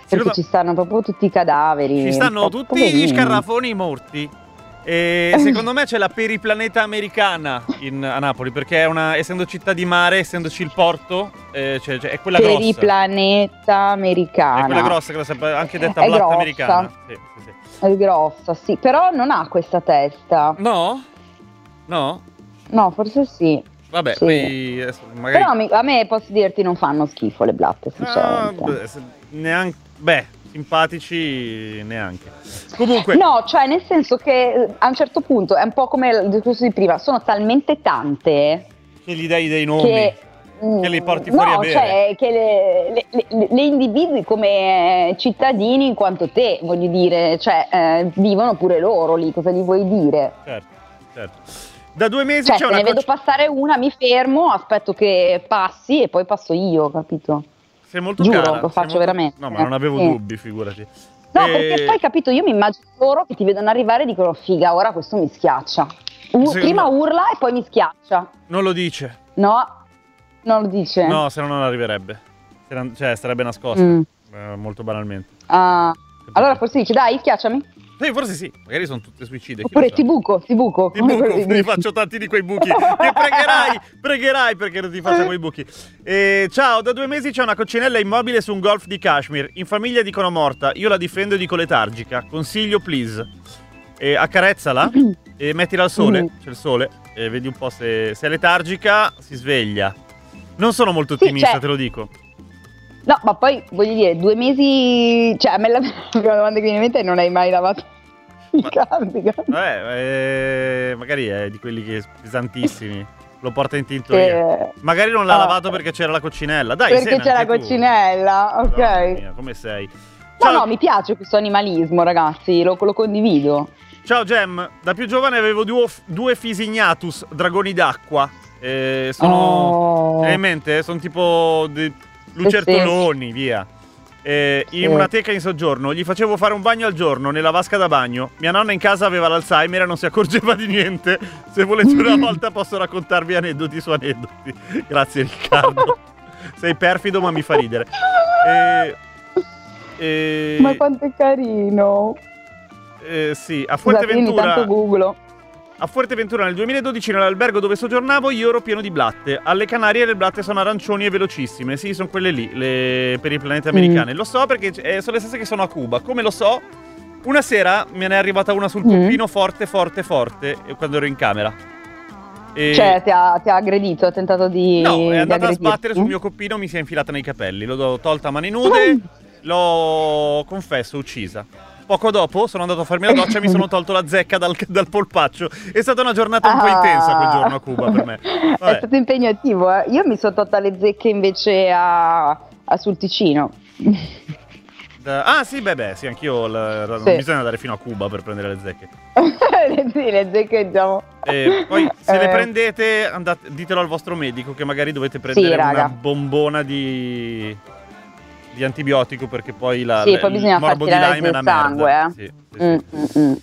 Perché ci stanno proprio tutti i cadaveri. Ci stanno tutti gli scarrafoni morti. E secondo me c'è la periplaneta americana in- a Napoli, perché è una, essendo città di mare, essendoci il porto, eh, cioè- cioè, è quella grossa. i planeta americana. È quella grossa, sape- anche detta È blatta grossa. americana. Sì, sì, sì. È grossa, sì. Però non ha questa testa. No? No? No, forse sì. Vabbè, Sì. poi magari... Però a me posso dirti non fanno schifo le blatte, Ah, sinceramente. beh, se- neanche... Beh, simpatici neanche. Comunque... No, cioè nel senso che eh, a un certo punto è un po' come il discorso di prima, sono talmente tante Che gli dai dei nomi. che... Che li porti no, fuori a bere. cioè che le, le- le- le individui come eh, cittadini in quanto te, voglio dire, cioè eh, vivono pure loro lì, cosa gli vuoi dire? Certo, certo. Da due mesi Cioè c'è se una ne vedo passare una, mi fermo, aspetto che passi e poi passo io, capito? Sei molto Giuro, cara. lo faccio molto- veramente. No, ma non avevo Sì. dubbi, figurati. No, Eh, perché poi capito, io mi immagino loro che ti vedono arrivare e dicono figa, ora questo mi schiaccia. U- Prima urla e poi mi schiaccia. Non lo dice. No, non lo dice. No, se no non arriverebbe. Cioè, sarebbe nascosta. Mm. eh, molto banalmente. Ah, allora forse dice dai, schiacciami. Sì, forse sì. Magari sono tutte suicide. Oppure ti buco, ti buco. Ti buco, ne faccio tanti di quei buchi. Che pregherai, pregherai perché non ti faccia quei buchi. Eh, ciao, da due mesi c'è una coccinella immobile su un golf di Kashmir. In famiglia dicono morta. Io la difendo e dico letargica. Consiglio, please. E accarezzala e mettila al sole. Mm. C'è il sole. E vedi un po' se, se è letargica, si sveglia. Non sono molto Sì, ottimista, cioè- te lo dico. No, ma poi voglio dire, due mesi. Cioè, a me la prima domanda che mi viene in mente è non hai mai lavato i Ma- cambi. Eh, eh, magari è di quelli che pesantissimi. Lo porta in tintoria. Eh, Magari non l'ha Ah. lavato perché c'era la coccinella. Dai, perché c'è la coccinella, ok. Mia, come sei? No, Ciao, no, mi piace questo animalismo, ragazzi, lo, lo condivido. ciao Gem, da più giovane avevo due, due Fisignatus, dragoni d'acqua. Eh, sono. Oh. Hai in mente? Sono tipo de- lucertoloni, via. Eh, in una teca in soggiorno, gli facevo fare un bagno al giorno nella vasca da bagno. Mia nonna in casa aveva l'Alzheimer e non si accorgeva di niente. Se volete una volta posso raccontarvi aneddoti su aneddoti. Grazie Riccardo. Sei perfido ma mi fa ridere. Eh, eh, Ma quanto è carino. eh, sì, a Scusate, Fuerteventura, tanto googlo. A Fuerteventura nel 2012 nell'albergo dove soggiornavo io ero pieno di blatte. Alle Canarie le blatte sono arancioni e velocissime. Sì, sono quelle lì, le- per i pianeti americani. Lo so perché eh, sono le stesse che sono a Cuba. Come lo so? Una sera me ne è arrivata una sul Mm. pompino forte, forte, forte eh, quando ero in camera. E- Cioè, ti ha, ti ha aggredito, ha tentato di. No, è andata a sbattere sul mio coppino, mi si è infilata nei capelli. L'ho tolta a mani nude, l'ho, confesso, uccisa. Poco dopo sono andato a farmi la doccia e mi sono tolto la zecca dal, dal polpaccio. È stata una giornata un po' Ah. intensa quel giorno a Cuba per me. È Vabbè. stato impegnativo, eh. Io mi sono tolta le zecche invece a, a sul Ticino. Ah sì, beh, beh, sì, anch'io la- non Sì. bisogna andare fino a Cuba per prendere le zecche. sì, le zecche diciamo. E poi se le Eh. prendete, andate- ditelo al vostro medico che magari dovete prendere una raga. bombona di, di antibiotico perché poi la, Sì, il poi bisogna morbo di Lyme è una del merda. sangue, Sì, sì, sì. Mm, mm, mm.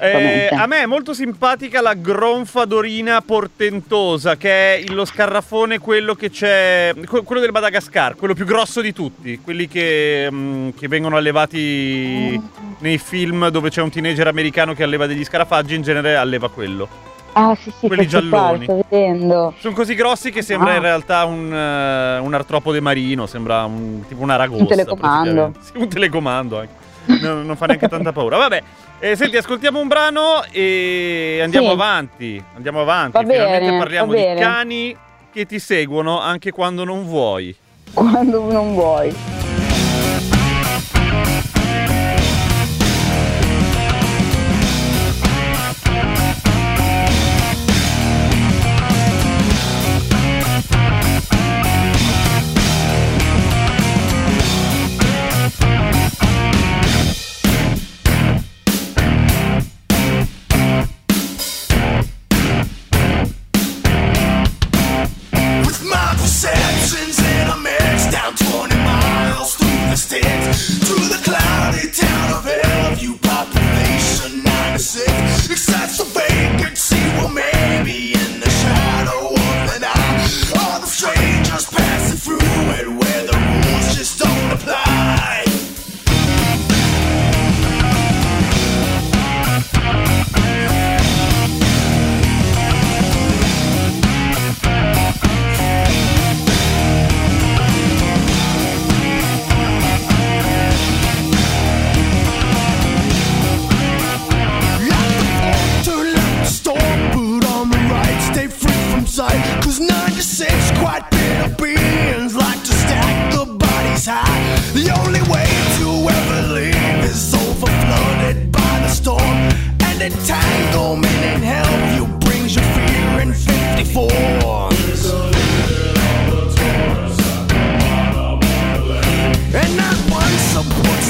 Eh, a me è molto simpatica la gronfadorina portentosa, che è lo scarrafone, quello che c'è. que- quello del Madagascar, quello più grosso di tutti. Quelli che, mm, che vengono allevati nei film dove c'è un teenager americano che alleva degli scarafaggi, in genere alleva quello. Ah, sì, sì, quelli questo qua, gialloni. sto vedendo. Sono così grossi che sembra Ah. in realtà un, eh, un artropode marino, sembra un, tipo una ragosta. Un telecomando. Sì, un telecomando anche. No- non fa neanche tanta paura. Vabbè, eh, senti, ascoltiamo un brano e andiamo Sì. avanti. Andiamo avanti. Va bene, Finalmente parliamo va di bene. cani che ti seguono anche quando non vuoi. Quando non vuoi.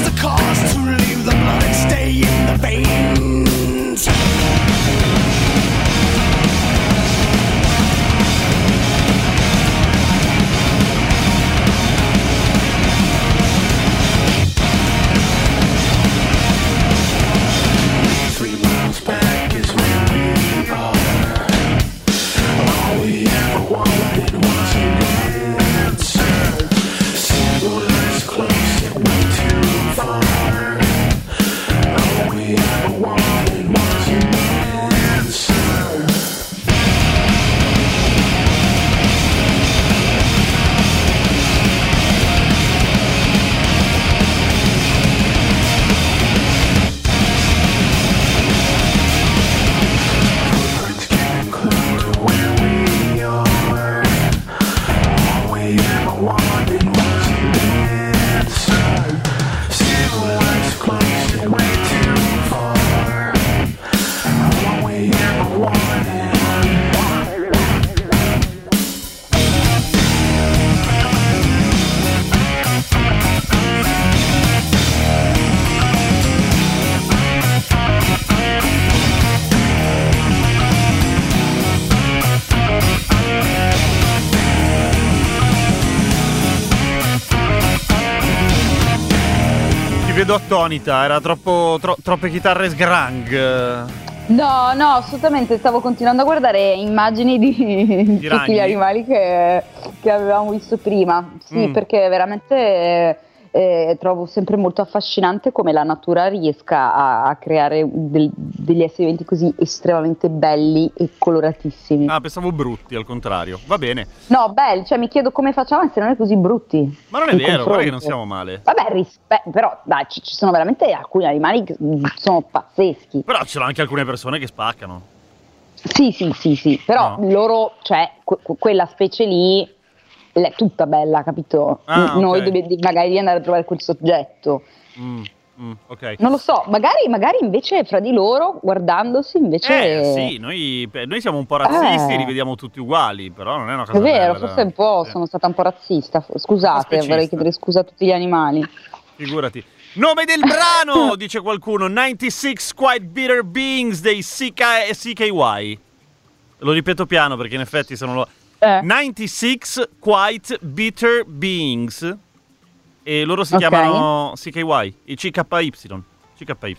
The cause to leave the blood and stay in the veins. Vedo attonita, era troppo, tro- troppe chitarre sgrang. No, no, assolutamente, stavo continuando a guardare immagini di, tutti ragni? gli animali che, che avevamo visto prima. Sì, Mm. perché veramente eh, trovo sempre molto affascinante come la natura riesca a, a creare del- degli esseri viventi così estremamente belli e coloratissimi. Ah, pensavo brutti, al contrario. Va bene. No, belli, cioè mi chiedo come facciamo a essere non così brutti. Ma non è vero, guarda che non siamo male. Vabbè, rispe- però dai, ci, ci sono veramente alcuni animali che mm, sono pazzeschi. Però ci sono anche alcune persone che spaccano. Sì, sì, sì, sì, però No. loro, cioè, que- quella specie lì è tutta bella, capito? Ah, Noi dobbiamo magari andare a trovare quel soggetto. Mm, mm, ok. Non lo so, magari, magari invece fra di loro, guardandosi, invece... Eh sì, noi, noi siamo un po' razzisti Eh. li vediamo tutti uguali, però non è una cosa È vero, bella. forse un po' Eh, sono stata un po' razzista. Scusate, vorrei chiedere scusa a tutti gli animali. Figurati. Nome del brano, dice qualcuno, 96 Quite Bitter Beings dei CK CKY. Lo ripeto piano perché in effetti sono lo... Eh. 96 Quite Bitter Beings e loro si Ok. chiamano CKY, i CKY. CKY.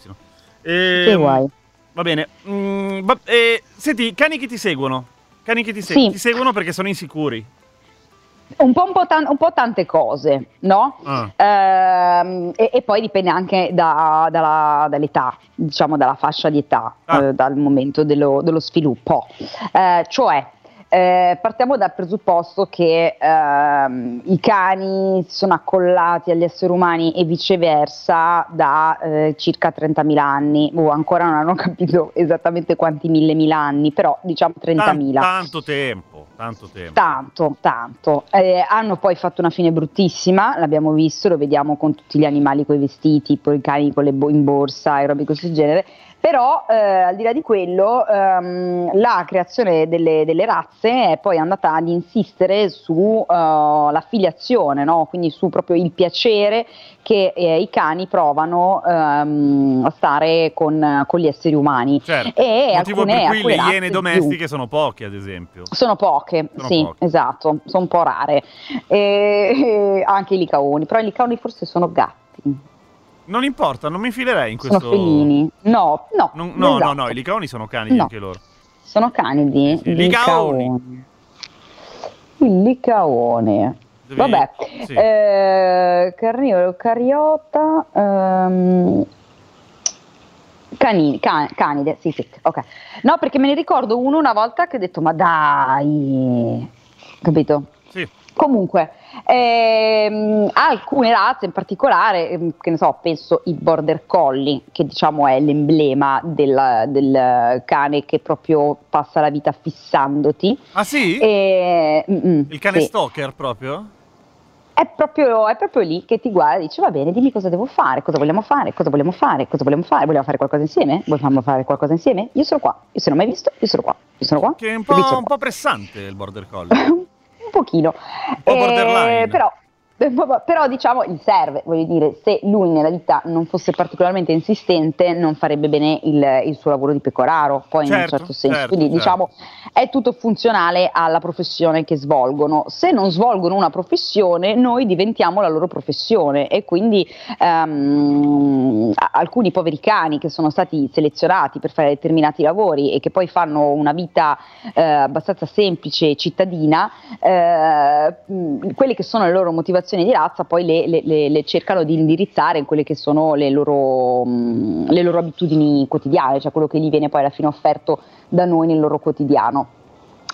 E, Che guai. Va bene. Mm, va- eh, senti, cani che ti seguono. Cani che ti, se- Sì. ti seguono perché sono insicuri. Un po', un po' tan- un po' tante cose, no? Ah. Ehm, e, e poi dipende anche da- dalla- dall'età, diciamo dalla fascia di età, Ah. eh, dal momento dello, dello sviluppo. Eh, cioè, eh, partiamo dal presupposto che ehm, i cani si sono accollati agli esseri umani e viceversa da eh, circa 30.000 anni, o ancora non hanno capito esattamente quanti mille mila anni, però diciamo 30.000. Tan- tanto tempo, tanto tempo. Tanto, tanto. Eh, hanno poi fatto una fine bruttissima, l'abbiamo visto, lo vediamo con tutti gli animali con i vestiti, poi i cani con le bo- in borsa e robe di questo genere. Però, eh, al di là di quello, ehm, la creazione delle, delle razze è poi andata ad insistere sull'affiliazione, no? quindi su proprio il piacere che eh, i cani provano ehm, a stare con, con gli esseri umani. Certo. E Motivo alcune- per cui le iene domestiche sono poche, ad esempio. Sono poche, Sono sì, poche. esatto, sono un po' rare. E, e anche i licaoni, però i licaoni forse sono gatti, Non importa, non mi infilerei in questo. sono felini. No, no, Non- no, no, esatto. no, i licaoni sono cani No. anche loro. Sono canidi. Sì, licaoni. Il licaone. Devi- Vabbè, sì. eh, carnivoro, cariota, ehm, cani- ca- canide, sì, sì, ok. No, perché me ne ricordo uno una volta che ho detto, ma dai, capito? Sì. Comunque, ehm, alcune razze in particolare, ehm, che ne so, penso il border collie, che diciamo è l'emblema del, del cane che proprio passa la vita fissandoti. Ah sì? E, mm, mm, Il cane sì. stalker proprio? È proprio, è proprio lì che ti guarda e dice va bene, dimmi cosa devo fare, cosa vogliamo fare, cosa vogliamo fare, cosa vogliamo fare, vogliamo fare qualcosa insieme? Vogliamo fare qualcosa insieme? Io sono qua, io se non ho mai visto, io sono qua, io sono qua. Che è un po', sono un po' pressante il border collie. un pochino. po' Eh, borderline. Però, però diciamo gli serve, voglio dire, se lui nella vita non fosse particolarmente insistente non farebbe bene il, il suo lavoro di pecoraro, poi in un Certo, certo senso. certo, Quindi certo. diciamo è tutto funzionale alla professione che svolgono. Se non svolgono una professione noi diventiamo la loro professione e quindi a- alcuni poveri cani che sono stati selezionati per fare determinati lavori e che poi fanno una vita eh, abbastanza semplice e cittadina, eh, quelle che sono le loro motivazioni di razza poi le, le- le- le cercano di indirizzare in quelle che sono le loro, mh, le loro abitudini quotidiane, cioè quello che gli viene poi alla fine offerto da noi nel loro quotidiano.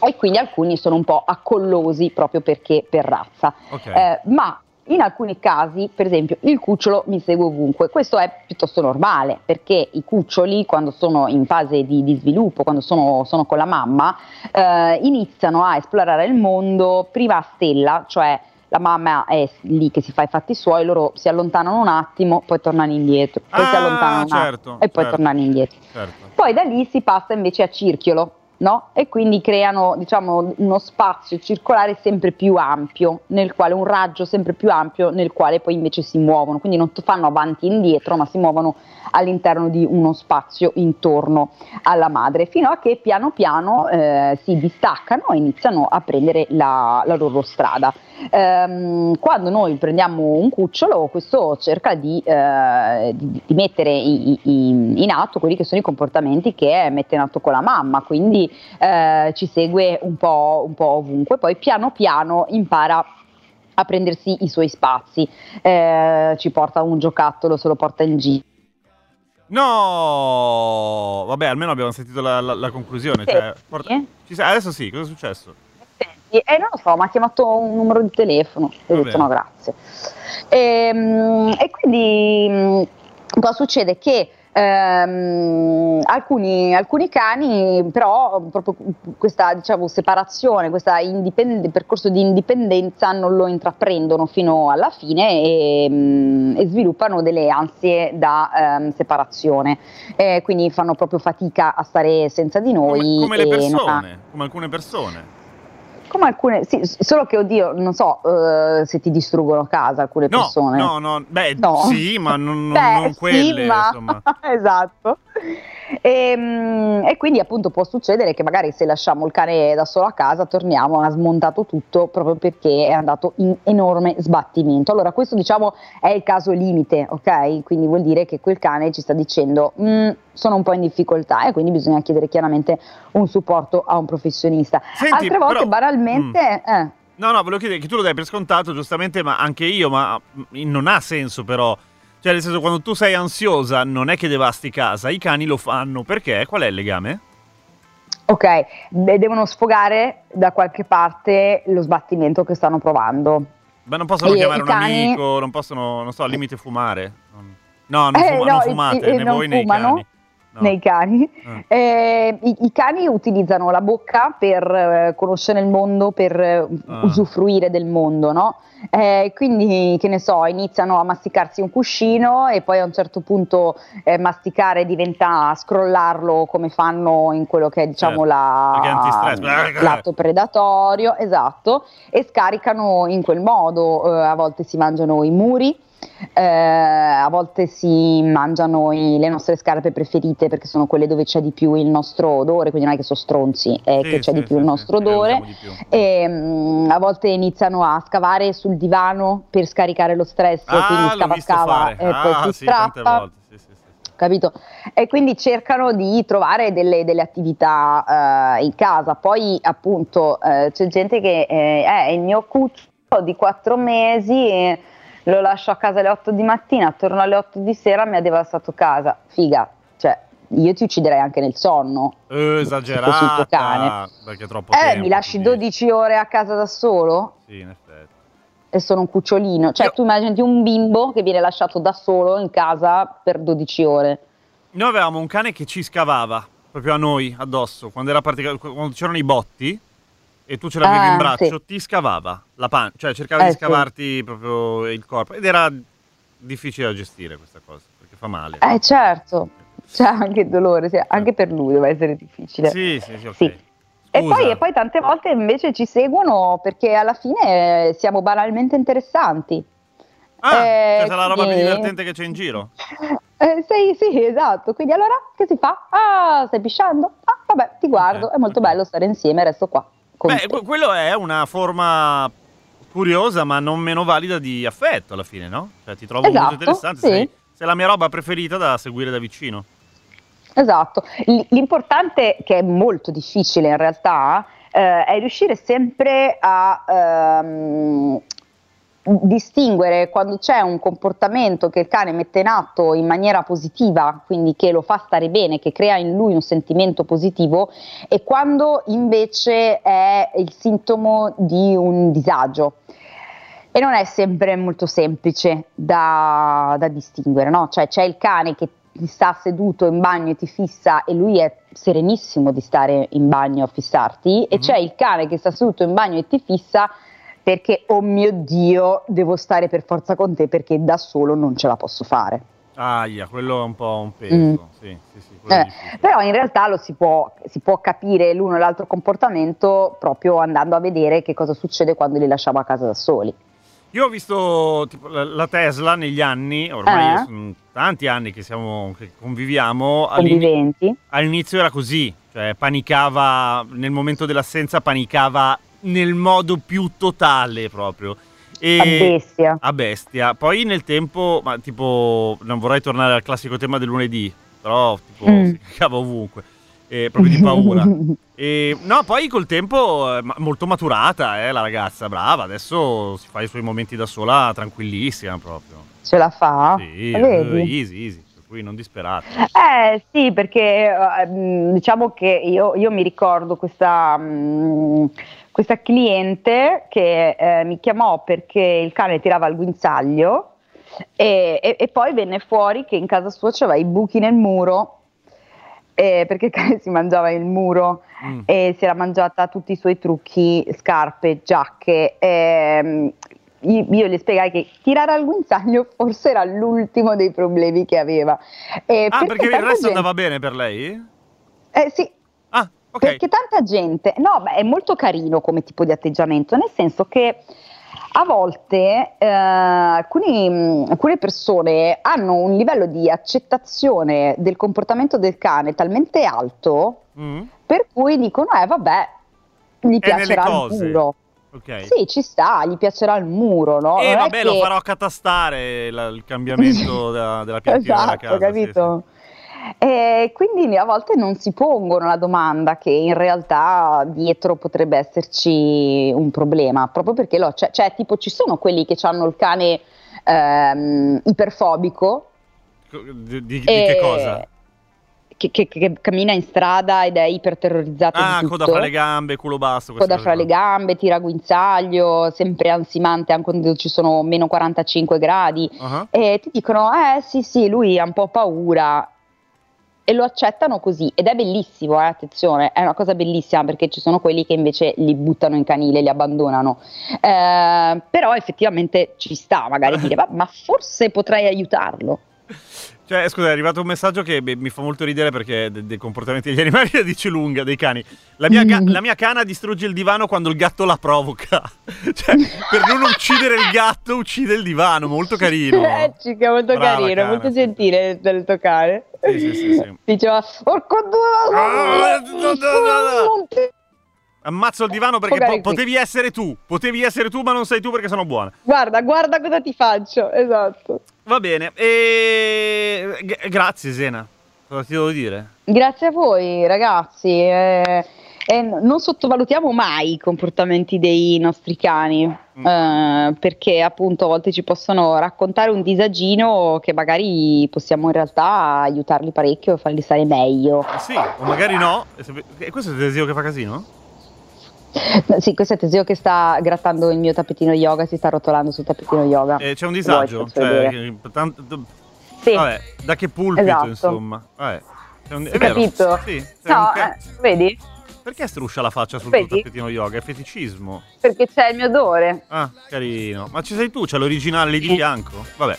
E quindi alcuni sono un po' accollosi proprio perché per razza. Ok. Eh, ma in alcuni casi, per esempio, il cucciolo mi segue ovunque. Questo è piuttosto normale perché i cuccioli, quando sono in fase di, di sviluppo, quando sono, sono con la mamma, eh, iniziano a esplorare il mondo prima a stella, cioè la mamma è lì che si fa i fatti suoi, loro si allontanano un attimo, poi tornano indietro, poi si Ah, allontanano un certo, attimo e poi certo. tornano indietro. certo. Poi da lì si passa invece a circhiolo, no? E quindi creano, diciamo, uno spazio circolare sempre più ampio, nel quale un raggio sempre più ampio, nel quale poi invece si muovono, quindi non fanno avanti e indietro, ma si muovono all'interno di uno spazio intorno alla madre, fino a che piano piano eh, si distaccano e iniziano a prendere la, la loro strada. Ehm, quando noi prendiamo un cucciolo, questo cerca di, eh, di- di mettere i- i- in atto quelli che sono i comportamenti che mette in atto con la mamma, quindi eh, ci segue un po', un po' ovunque, poi piano piano impara a prendersi i suoi spazi, Eh, ci porta un giocattolo, se lo porta in giro. No! Vabbè, almeno abbiamo sentito la, la- la conclusione. Sì. cioè, porta- Adesso sì, cosa è successo? Eh, non lo so, mi ha chiamato un numero di telefono, e ho detto no grazie. Ehm, E, quindi cosa succede? Che ehm, alcuni, alcuni cani però proprio questa diciamo, separazione, questo percorso di indipendenza non lo intraprendono fino alla fine e, e sviluppano delle ansie da ehm, separazione, Eh, quindi fanno proprio fatica a stare senza di noi. Come, come le e non ha- persone, come alcune persone. Come alcune, sì, solo che oddio, non so eh, se ti distruggono casa alcune No, persone. no, no, beh, No. sì, ma non, non- Beh, non sì, quelle, ma- insomma. esatto. E, e quindi appunto può succedere che magari se lasciamo il cane da solo a casa torniamo, ha smontato tutto proprio perché è andato in enorme sbattimento. Allora questo diciamo è il caso limite, ok? Quindi vuol dire che quel cane ci sta dicendo "Mm, sono un po' in difficoltà e quindi bisogna chiedere chiaramente un supporto a un professionista. Senti, Altre volte però- banalmente... eh, No, no, volevo chiedere che tu lo dai per scontato, giustamente, ma anche io, ma mm, non ha senso però. Cioè, nel senso, quando tu sei ansiosa, non è che devasti casa, i cani lo fanno. Perché? Qual è il legame? Ok, de- devono sfogare da qualche parte lo sbattimento che stanno provando. Ma non possono E chiamare un cani- amico, non possono, non so, al limite fumare. No, non, Eh, fuma- no, non fumate, i- né non voi né i cani. No. Nei cani. Ah. Eh, i, i cani utilizzano la bocca per eh, conoscere il mondo, per eh, Ah. usufruire del mondo, no? Eh, quindi, che ne so, iniziano a masticarsi un cuscino e poi a un certo punto eh, masticare diventa scrollarlo come fanno in quello che è diciamo Certo, la, l'atto predatorio, esatto, e scaricano in quel modo, eh, a volte si mangiano i muri, eh, a volte si mangiano i- le nostre scarpe preferite perché sono quelle dove c'è di più il nostro odore, quindi non è che sono stronzi, è Sì, che c'è sì, di più sì, il nostro odore. E, mm, a volte iniziano a scavare sul divano per scaricare lo stress, quindi Ah, l'ho scava scava e poi ah, si sì, strappa. Sì, sì, capito? E quindi cercano di trovare delle, delle attività eh, in casa. Poi, appunto, eh, c'è gente che eh, è il mio cucciolo di quattro mesi. e lo lascio a casa alle 8 di mattina, torno alle 8 di sera, mi ha devastato casa. Figa, cioè, io ti ucciderei anche nel sonno. Eh, Sul esagerata. cane. Perché troppo Eh, tempo, mi lasci dici. 12 ore a casa da solo? Sì, in effetti. E sono un cucciolino. Cioè, Io- tu immaginati un bimbo che viene lasciato da solo in casa per 12 ore. Noi avevamo un cane che ci scavava proprio a noi addosso quando, era partic- quando c'erano i botti e tu ce l'avevi Ah, in braccio, sì. ti scavava la pancia, cioè cercava Eh, di sì. scavarti proprio il corpo ed era difficile da gestire questa cosa perché fa male. Eh certo, c'è anche il dolore, sì, anche per lui deve essere difficile. Sì, sì, sì, ok. Sì. E poi, e poi tante volte invece ci seguono perché alla fine eh, siamo banalmente interessanti. Ah, eh, cioè, sarà la roba più quindi- divertente che c'è in giro. Eh, sì, sì, esatto. Quindi allora che si fa? Ah, stai pisciando? Ah, vabbè, ti guardo, Ok, è molto bello stare insieme, resto qua. Beh, te. que- quello è una forma curiosa ma non meno valida di affetto alla fine, no? Cioè ti trovo Esatto, molto interessante, sì. sei, sei la mia roba preferita da seguire da vicino. Esatto, l'importante che è molto difficile in realtà eh, è riuscire sempre a ehm, distinguere quando c'è un comportamento che il cane mette in atto in maniera positiva, quindi che lo fa stare bene, che crea in lui un sentimento positivo e quando invece è il sintomo di un disagio. E non è sempre molto semplice da, da distinguere, no? Cioè c'è il cane che ti sta seduto in bagno e ti fissa e lui è serenissimo di stare in bagno a fissarti e Mhm. c'è il cane che sta seduto in bagno e ti fissa perché, oh mio Dio, devo stare per forza con te perché da solo non ce la posso fare. Aia, quello è un po' un peso. Mm. Sì, sì, sì, Eh, però in realtà lo si può, si può capire l'uno e l'altro comportamento proprio andando a vedere che cosa succede quando li lasciamo a casa da soli. Io ho visto tipo, la, la Tesla negli anni, ormai Eh? sono tanti anni che, siamo, che conviviamo. all'ini- Conviventi. all'inizio era così, cioè panicava, nel momento dell'assenza panicava nel modo più totale proprio. E- A bestia. A bestia. Poi nel tempo, ma tipo, non vorrei tornare al classico tema del lunedì, però tipo Mm. si cagava ovunque, eh, proprio di paura. E, no, poi col tempo eh, molto maturata, eh, la ragazza, brava, adesso si fa i suoi momenti da sola tranquillissima proprio. Ce la fa? Sì, Vedi? eh, easy, easy, cui non disperate. Eh sì, perché eh, mh, diciamo che io, io mi ricordo questa, mh, questa cliente che eh, mi chiamò perché il cane tirava il guinzaglio e, e- e poi venne fuori che in casa sua c'aveva i buchi nel muro eh, perché il cane si mangiava il muro Mm. e si era mangiata tutti i suoi trucchi, scarpe, giacche. ehm, io, io le spiegai che tirare al guinzaglio forse era l'ultimo dei problemi che aveva. Eh, Ah, perché il tanta resto gente- andava bene per lei? Eh, sì, Ah, ok. perché tanta gente, no, beh, è molto carino come tipo di atteggiamento, nel senso che a volte eh, alcuni, mh, alcune persone hanno un livello di accettazione del comportamento del cane talmente alto Mm, per cui dicono, eh vabbè, gli piacerà il muro. ok. Sì, ci sta, gli piacerà il muro, no? E è vabbè, lo che- farò accatastare la- il cambiamento della, della piantina della Esatto, casa. sì, capito? E quindi a volte non si pongono la domanda che in realtà dietro potrebbe esserci un problema, proprio perché lo, cioè, cioè, tipo ci sono quelli che hanno il cane ehm, iperfobico. Di, di- di e- che cosa? Che, che- che cammina in strada ed è iperterrorizzato Ah, di coda fra le gambe, culo basso. coda fra le gambe, tira guinzaglio, sempre ansimante anche quando ci sono meno 45 gradi. Ah, E ti dicono, eh sì sì, lui ha un po' paura e lo accettano così ed è bellissimo, eh, attenzione, è una cosa bellissima perché ci sono quelli che invece li buttano in canile, li abbandonano. Eh, però effettivamente ci sta magari dire, "Ma- ma forse potrei aiutarlo. Cioè, scusa, è arrivato un messaggio che beh, mi fa molto ridere perché de- dei comportamenti degli animali la dice lunga, dei cani. La mia, ga- la mia cana distrugge il divano quando il gatto la provoca. cioè, per non uccidere il gatto, uccide il divano. Molto carino. Eh, è molto Brava carino, Cana, molto gentile del toccare. Sì, sì, sì, sì. Diceva, porco Ah, due, non ti Ammazzo il divano perché po- potevi essere tu. Potevi essere tu, ma non sei tu perché sono buona. Guarda, guarda cosa ti faccio, esatto. Va bene. E... grazie, Sena. Cosa ti devo dire? Grazie a voi ragazzi, eh, e n- non sottovalutiamo mai i comportamenti dei nostri cani, Mm. eh, perché appunto a volte ci possono raccontare un disagino che magari possiamo in realtà aiutarli parecchio e farli stare meglio. Eh sì, o magari no. E questo è il Teseo che fa casino? Sì, questo è Teseo che sta grattando il mio tappetino yoga, si sta rotolando sul tappetino yoga. Eh, c'è un disagio. Cioè, tanto- Sì, Vabbè, da che pulpito, Esatto. insomma. Vabbè. C'è un- è capito? Sì, no, un ca- eh, vedi? Perché struscia la faccia sul Vedi? tuo tappetino yoga? È feticismo. Perché c'è il mio odore. Ah, carino. Ma ci sei tu? C'è l'originale lì di Sì. fianco? Vabbè.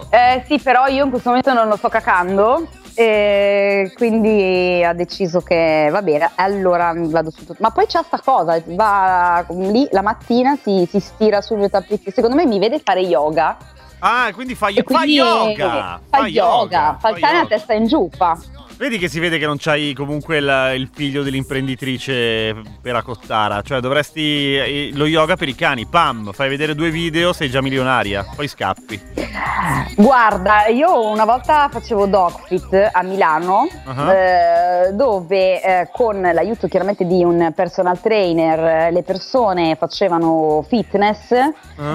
so. Eh, sì, però io in questo momento non lo sto cacando. E quindi ha deciso che va bene, allora vado su tutto. Ma poi c'ha sta cosa, va lì la mattina, si, si stira sul mio tappetino. Secondo me mi vede fare yoga. Ah, quindi fa, E fa quindi yoga! Fa yoga, fa il cane a yoga. testa in giù. Fa. Vedi che si vede che non c'hai comunque il, il figlio dell'imprenditrice per Acottara. Cioè, dovresti. eh, Lo yoga per i cani, pam, fai vedere due video, sei già milionaria. Poi scappi. Guarda, io una volta facevo Dogfit a Milano, Ah. eh, dove eh, con l'aiuto chiaramente di un personal trainer eh, le persone facevano fitness Eh?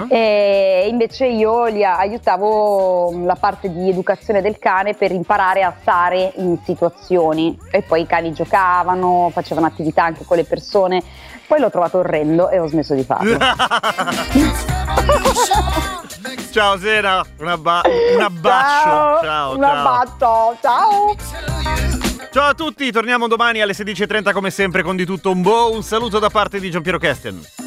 e invece io li aiutavo mm, la parte di educazione del cane per imparare a stare in situazioni e poi i cani giocavano, facevano attività anche con le persone, poi l'ho trovato orrendo e ho smesso di farlo. ciao Sena, un, abba- un abbraccio. Ciao, un ciao. abbraccio, ciao! Ciao a tutti, torniamo domani alle 16.30 come sempre con di tutto un boh. Un saluto da parte di Giampiero Kesten.